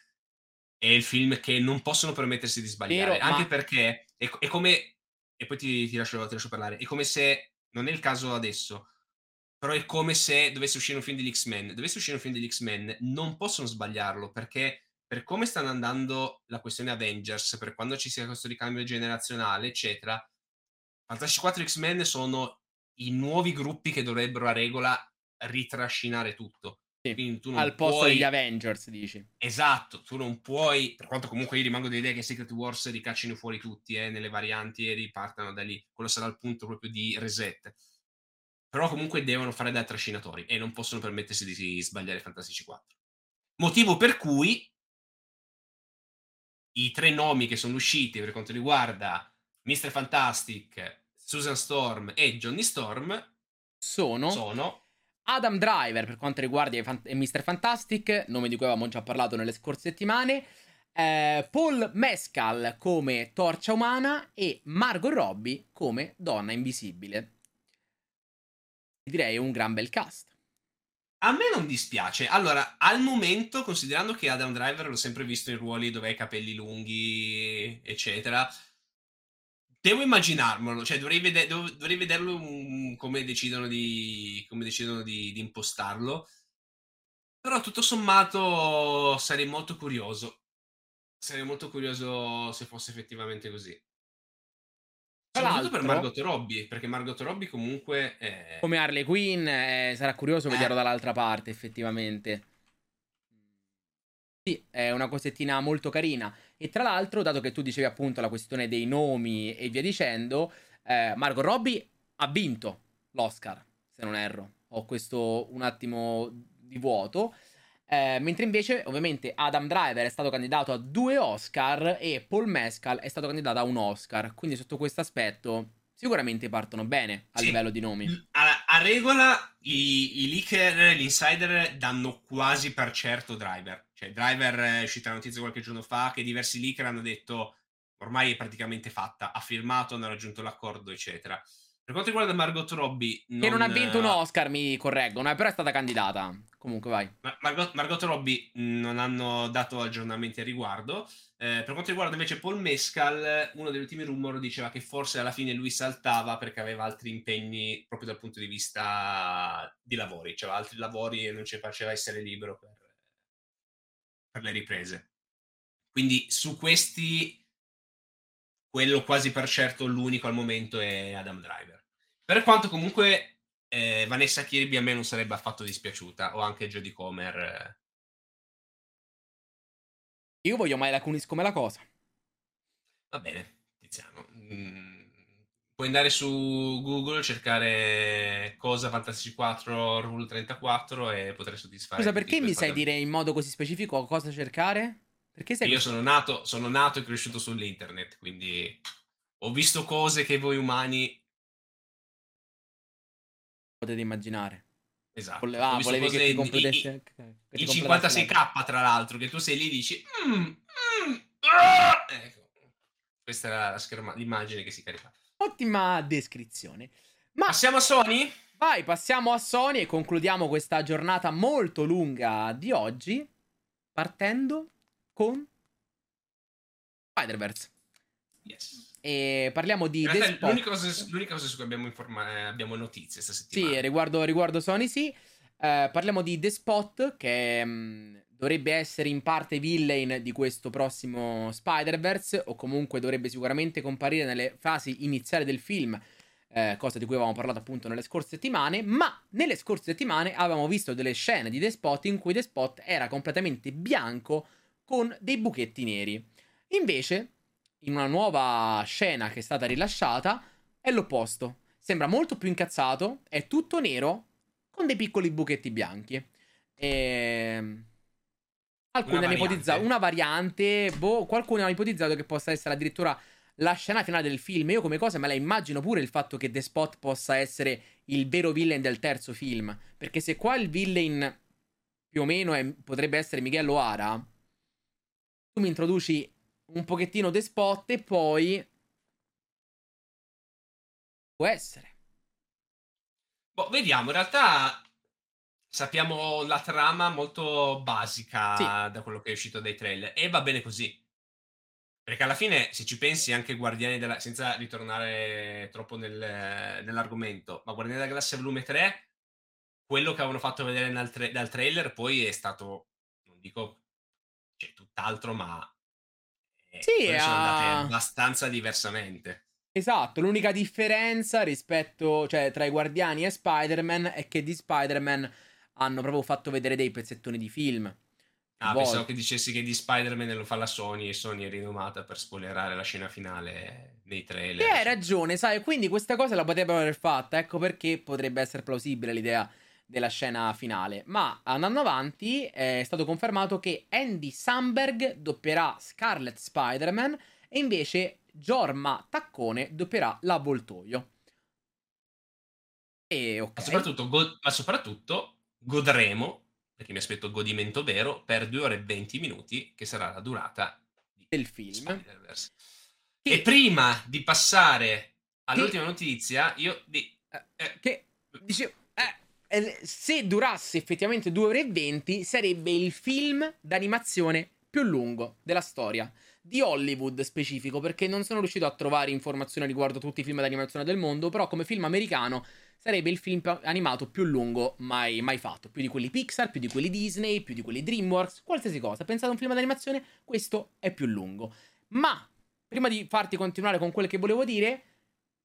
Speaker 2: è il film che non possono permettersi di sbagliare, Vero, anche ma... perché è, è, come e poi ti, ti, lascio, ti, lascio, parlare. È come se, non è il caso adesso, però è come se dovesse uscire un film degli X-Men. Dovesse uscire un film degli X-Men, non possono sbagliarlo perché per come stanno andando la questione Avengers, per quando ci sia questo ricambio generazionale, eccetera, Fantasy 4 X-Men sono i nuovi gruppi che dovrebbero a regola ritrascinare tutto.
Speaker 1: Sì, al posto puoi... degli Avengers, dici.
Speaker 2: Esatto, tu non puoi, per quanto comunque io rimango dell'idea che Secret Wars ricaccino fuori tutti eh, nelle varianti e ripartano da lì. Quello sarà il punto proprio di reset. Però comunque devono fare da trascinatori e non possono permettersi di sbagliare Fantastici 4. Motivo per cui i tre nomi che sono usciti per quanto riguarda Mr. Fantastic, Susan Storm e Johnny Storm
Speaker 1: sono,
Speaker 2: sono
Speaker 1: Adam Driver per quanto riguarda Mr. Fantastic, nome di cui avevamo già parlato nelle scorse settimane, eh, Paul Mescal come Torcia Umana e Margot Robbie come Donna Invisibile. Direi un gran bel cast.
Speaker 2: A me non dispiace. Allora, al momento, considerando che Adam Driver l'ho sempre visto in ruoli dove ha i capelli lunghi, eccetera, Devo immaginarmelo, cioè dovrei, vede- dovrei vederlo um, come decidono, di, come decidono di, di, impostarlo. Però tutto sommato sarei molto curioso. Sarei molto curioso se fosse effettivamente così. Soprattutto per Margot Robbie, perché Margot Robbie comunque è...
Speaker 1: Come Harley Quinn, eh, sarà curioso eh. vederlo dall'altra parte, effettivamente. Sì, è una cosettina molto carina. E tra l'altro, dato che tu dicevi appunto la questione dei nomi e via dicendo, eh, Margot Robbie ha vinto l'Oscar, se non erro. Ho questo un attimo di vuoto. Eh, mentre invece, ovviamente, Adam Driver è stato candidato a due Oscar e Paul Mescal è stato candidato a un Oscar. Quindi, sotto questo aspetto, sicuramente partono bene a sì. livello di nomi.
Speaker 2: A, a regola, i, i, leaker, gli insider danno quasi per certo Driver. Cioè, Driver è uscita la notizia qualche giorno fa che diversi leaker hanno detto ormai è praticamente fatta, ha firmato, hanno raggiunto l'accordo, eccetera. Per quanto riguarda Margot Robbie...
Speaker 1: Non... Che non ha vinto un Oscar, mi correggo, però è stata candidata. Comunque vai.
Speaker 2: Margot, Margot Robbie non hanno dato aggiornamenti a riguardo. Eh, per quanto riguarda invece Paul Mescal, uno degli ultimi rumor diceva che forse alla fine lui saltava perché aveva altri impegni proprio dal punto di vista di lavori, cioè altri lavori e non ci faceva essere libero per per le riprese. Quindi su questi, quello quasi per certo l'unico al momento è Adam Driver. Per quanto comunque eh, Vanessa Kirby a me non sarebbe affatto dispiaciuta, o anche Jodie Comer. Eh.
Speaker 1: Io voglio mai la Kunis come la cosa.
Speaker 2: Va bene, Tiziano. Mm puoi andare su Google, cercare cosa Fantasy 4 Rule 34 e potrai soddisfare.
Speaker 1: Scusa, perché mi sai dire in modo così specifico cosa cercare? Perché sei
Speaker 2: Io sono nato, sono nato e cresciuto sull'internet, quindi ho visto cose che voi umani
Speaker 1: potete immaginare.
Speaker 2: Esatto.
Speaker 1: Ah, volevi che ti completesse...
Speaker 2: Il 56k, tra l'altro, che tu sei lì e dici... Mm, mm, ah! ecco. Questa era la scherma, l'immagine che si carica.
Speaker 1: Ottima descrizione. Ma
Speaker 2: passiamo a Sony?
Speaker 1: Vai, passiamo a Sony e concludiamo questa giornata molto lunga di oggi partendo con Spider-Verse.
Speaker 2: Yes.
Speaker 1: E parliamo di
Speaker 2: realtà
Speaker 1: The Spot.
Speaker 2: l'unica, cosa, l'unica cosa su cui abbiamo, informa- eh, abbiamo notizie questa settimana.
Speaker 1: Sì, riguardo, riguardo Sony, sì. Eh, parliamo di The Spot, che mh, dovrebbe essere in parte villain di questo prossimo Spider-Verse, o comunque dovrebbe sicuramente comparire nelle fasi iniziali del film, eh, cosa di cui avevamo parlato appunto nelle scorse settimane. Ma nelle scorse settimane avevamo visto delle scene di The Spot in cui The Spot era completamente bianco con dei buchetti neri. Invece, in una nuova scena che è stata rilasciata, è l'opposto. Sembra molto più incazzato, è tutto nero con dei piccoli buchetti bianchi. E... Alcuni
Speaker 2: Una
Speaker 1: hanno ipotizzato una variante, boh, qualcuno ha ipotizzato che possa essere addirittura la scena finale del film. Io come cosa me la immagino pure il fatto che The Spot possa essere il vero villain del terzo film. Perché se qua il villain più o meno è- potrebbe essere Miguel O'Hara, tu mi introduci un pochettino The Spot e poi... Può essere.
Speaker 2: Boh, vediamo, in realtà sappiamo la trama molto basica
Speaker 1: Sì.
Speaker 2: da quello che è uscito dai trailer e va bene così. Perché alla fine, se ci pensi, anche Guardiani della... senza ritornare troppo nel- nell'argomento, ma Guardiani della Galassia Volume 3, quello che avevano fatto vedere dal, tra- dal trailer poi è stato, non dico, cioè, tutt'altro, ma eh,
Speaker 1: Sì,
Speaker 2: sono andate
Speaker 1: ah.
Speaker 2: abbastanza diversamente.
Speaker 1: Esatto, l'unica differenza rispetto, cioè, tra i Guardiani e Spider-Man è che di Spider-Man hanno proprio fatto vedere dei pezzettoni di film.
Speaker 2: Ah,
Speaker 1: Volte.
Speaker 2: pensavo che dicessi che di Spider-Man lo fa la Sony e Sony è rinomata per spoilerare la scena finale nei trailer.
Speaker 1: E hai ragione, sai, quindi questa cosa la potrebbero aver fatta, ecco perché potrebbe essere plausibile l'idea della scena finale. Ma andando avanti è stato confermato che Andy Samberg doppierà Scarlet Spider-Man e invece Jorma Taccone doppierà l'avvoltoio. E ok.
Speaker 2: Ma, soprattutto, go- ma soprattutto godremo, perché mi aspetto godimento vero, per 2 ore e 20 minuti, che sarà la durata
Speaker 1: del film. Che-
Speaker 2: E prima di passare all'ultima notizia, io... Di, eh,
Speaker 1: che dicevo, eh, eh, se durasse effettivamente 2 ore e 20, sarebbe il film d'animazione più lungo della storia. Di Hollywood specifico, perché non sono riuscito a trovare informazioni riguardo tutti i film d'animazione del mondo, però come film americano sarebbe il film animato più lungo mai, mai fatto. Più di quelli Pixar, più di quelli Disney, più di quelli DreamWorks, qualsiasi cosa. Pensate a un film d'animazione, questo è più lungo. Ma, prima di farti continuare con quel che volevo dire,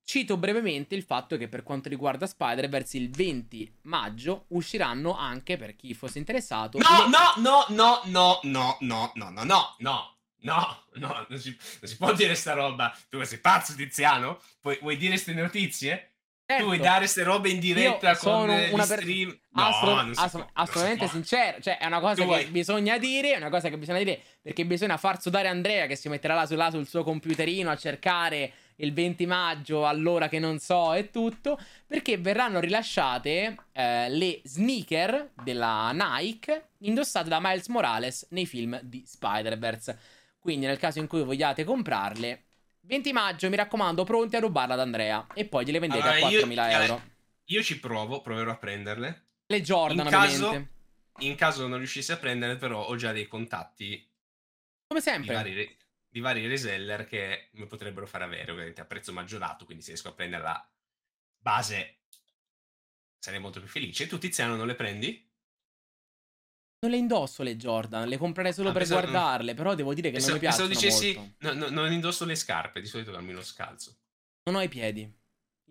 Speaker 1: Cito brevemente il fatto che per quanto riguarda Spider-Verse il 20 maggio usciranno anche, per chi fosse interessato,
Speaker 2: No,
Speaker 1: le-
Speaker 2: no, no, no, no, no, no, no, no, no, no, no, non si, non si può dire sta roba. Tu sei pazzo, Tiziano? Vuoi, vuoi dire queste notizie?
Speaker 1: Certo,
Speaker 2: Tu vuoi dare ste robe in diretta
Speaker 1: io
Speaker 2: con
Speaker 1: una per-
Speaker 2: stream? No, non si
Speaker 1: assolutamente sincero. Cioè, è una cosa
Speaker 2: Tu
Speaker 1: che
Speaker 2: vuoi-
Speaker 1: bisogna dire. È una cosa che bisogna dire. Perché bisogna far sudare Andrea che si metterà là, su- là sul suo computerino a cercare il 20 maggio all'ora che non so e tutto. Perché verranno rilasciate eh, le sneaker della Nike indossate da Miles Morales nei film di Spider-Verse. Quindi, nel caso in cui vogliate comprarle, 20 maggio, mi raccomando, pronti a rubarla ad Andrea. E poi gliele vendete
Speaker 2: Allora,
Speaker 1: a
Speaker 2: io-
Speaker 1: 4.000
Speaker 2: eh,
Speaker 1: euro.
Speaker 2: Io ci provo, proverò a prenderle.
Speaker 1: Le Jordan,
Speaker 2: in caso-
Speaker 1: ovviamente.
Speaker 2: In caso non riuscissi a prendere, però ho già dei contatti
Speaker 1: Come
Speaker 2: di
Speaker 1: sempre.
Speaker 2: vari, re- di vari reseller che mi potrebbero far avere, ovviamente a prezzo maggiorato, quindi se riesco a prendere la base sarei molto più felice. Tu Tiziano non le prendi?
Speaker 1: Non le indosso le Jordan, le comprerei solo
Speaker 2: Ah,
Speaker 1: per
Speaker 2: pensavo-
Speaker 1: guardarle, però devo dire che non mi piacciono
Speaker 2: dicessi,
Speaker 1: molto.
Speaker 2: no, no, non indosso le scarpe, di solito cammino scalzo.
Speaker 1: Non ho i piedi.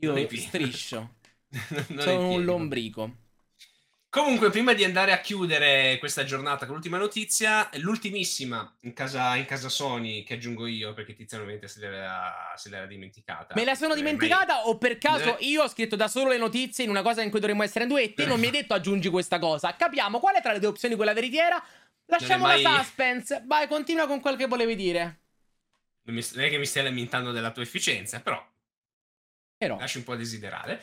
Speaker 1: Io
Speaker 2: Non
Speaker 1: striscio.
Speaker 2: Non
Speaker 1: Sono un
Speaker 2: piedi,
Speaker 1: lombrico.
Speaker 2: Comunque, prima di andare a chiudere questa giornata con l'ultima notizia, l'ultimissima in casa, in casa Sony che aggiungo io, perché Tiziano ovviamente se l'era, se l'era dimenticata.
Speaker 1: Me la sono
Speaker 2: Eh,
Speaker 1: dimenticata o per caso
Speaker 2: Eh.
Speaker 1: io ho scritto da solo le notizie in una cosa in cui dovremmo essere in due e te non mi hai detto aggiungi questa cosa. Capiamo qual è tra le due opzioni quella veritiera? Lasciamo
Speaker 2: è
Speaker 1: la
Speaker 2: mai-
Speaker 1: suspense. Vai, continua con quel che volevi dire.
Speaker 2: Non, mi- non è che mi stia lamentando della tua efficienza, però
Speaker 1: Però
Speaker 2: lasci un po' a desiderare.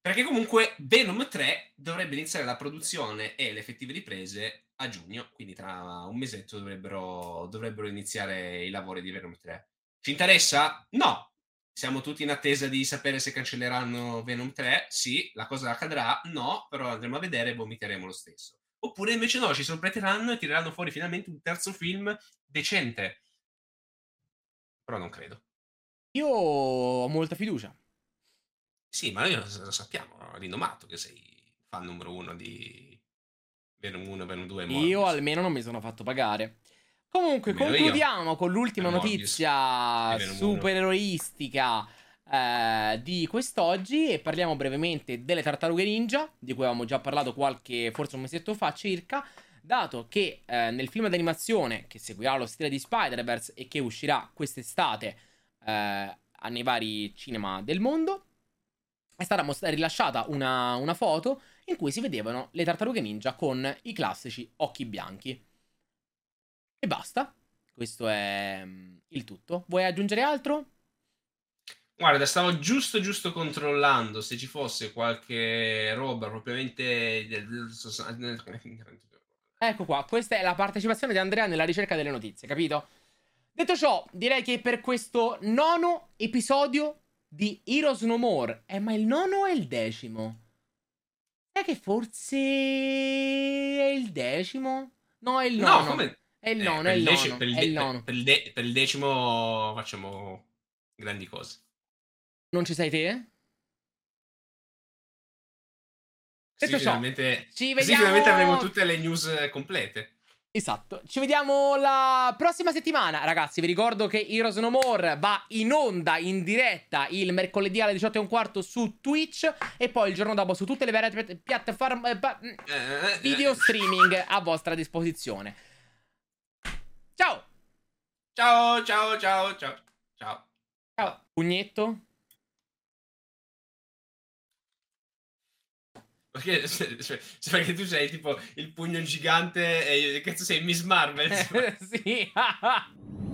Speaker 2: Perché comunque Venom 3 dovrebbe iniziare la produzione e le effettive riprese a giugno, quindi tra un mesetto dovrebbero, dovrebbero iniziare i lavori di Venom 3. Ci interessa? No. Siamo tutti in attesa di sapere se cancelleranno Venom 3. Sì, la cosa accadrà. No, però andremo a vedere e vomiteremo lo stesso. Oppure invece no, ci sorprenderanno e tireranno fuori finalmente un terzo film decente. Però non credo.
Speaker 1: Io ho molta fiducia.
Speaker 2: Sì, ma noi lo sappiamo, rinomato che sei fan numero uno di Venom 1 Venom 2
Speaker 1: Morbius. Io almeno non mi sono fatto pagare. Comunque, almeno concludiamo io. con l'ultima notizia supereroistica eh, di quest'oggi e parliamo brevemente delle tartarughe ninja, di cui avevamo già parlato qualche, forse un mesetto fa circa, dato che eh, nel film d'animazione che seguirà lo stile di Spider-Verse e che uscirà quest'estate eh, nei vari cinema del mondo, è stata most- rilasciata una, una foto in cui si vedevano le tartarughe ninja con i classici occhi bianchi. E basta. Questo è mm, il tutto. Vuoi aggiungere altro?
Speaker 2: Guarda, stavo giusto giusto controllando se ci fosse qualche roba propriamente...
Speaker 1: Ecco qua, questa è la partecipazione di Andrea nella ricerca delle notizie, capito? Detto ciò, direi che per questo nono episodio di Heroes No More, eh ma il nono è il decimo? È che forse è il decimo? No, è il nono. No, come... È il nono, eh, è, il nono,
Speaker 2: per, il
Speaker 1: è il nono.
Speaker 2: Per il, de- per il decimo facciamo grandi cose.
Speaker 1: Non ci sei te?
Speaker 2: Sì, finalmente, ci vediamo... Sì, finalmente avremo tutte le news complete.
Speaker 1: Esatto, ci vediamo la prossima settimana, ragazzi. Vi ricordo che Heroes No More va in onda in diretta il mercoledì alle 18.15 su Twitch e poi il giorno dopo su tutte le varie piattaforme eh, eh, video streaming a vostra disposizione. Ciao!
Speaker 2: Ciao, ciao, ciao, ciao. Ciao.
Speaker 1: Ciao. Pugnetto?
Speaker 2: Perché, cioè, perché tu sei tipo il pugno gigante e cazzo sei Miss Marvel.
Speaker 1: sì.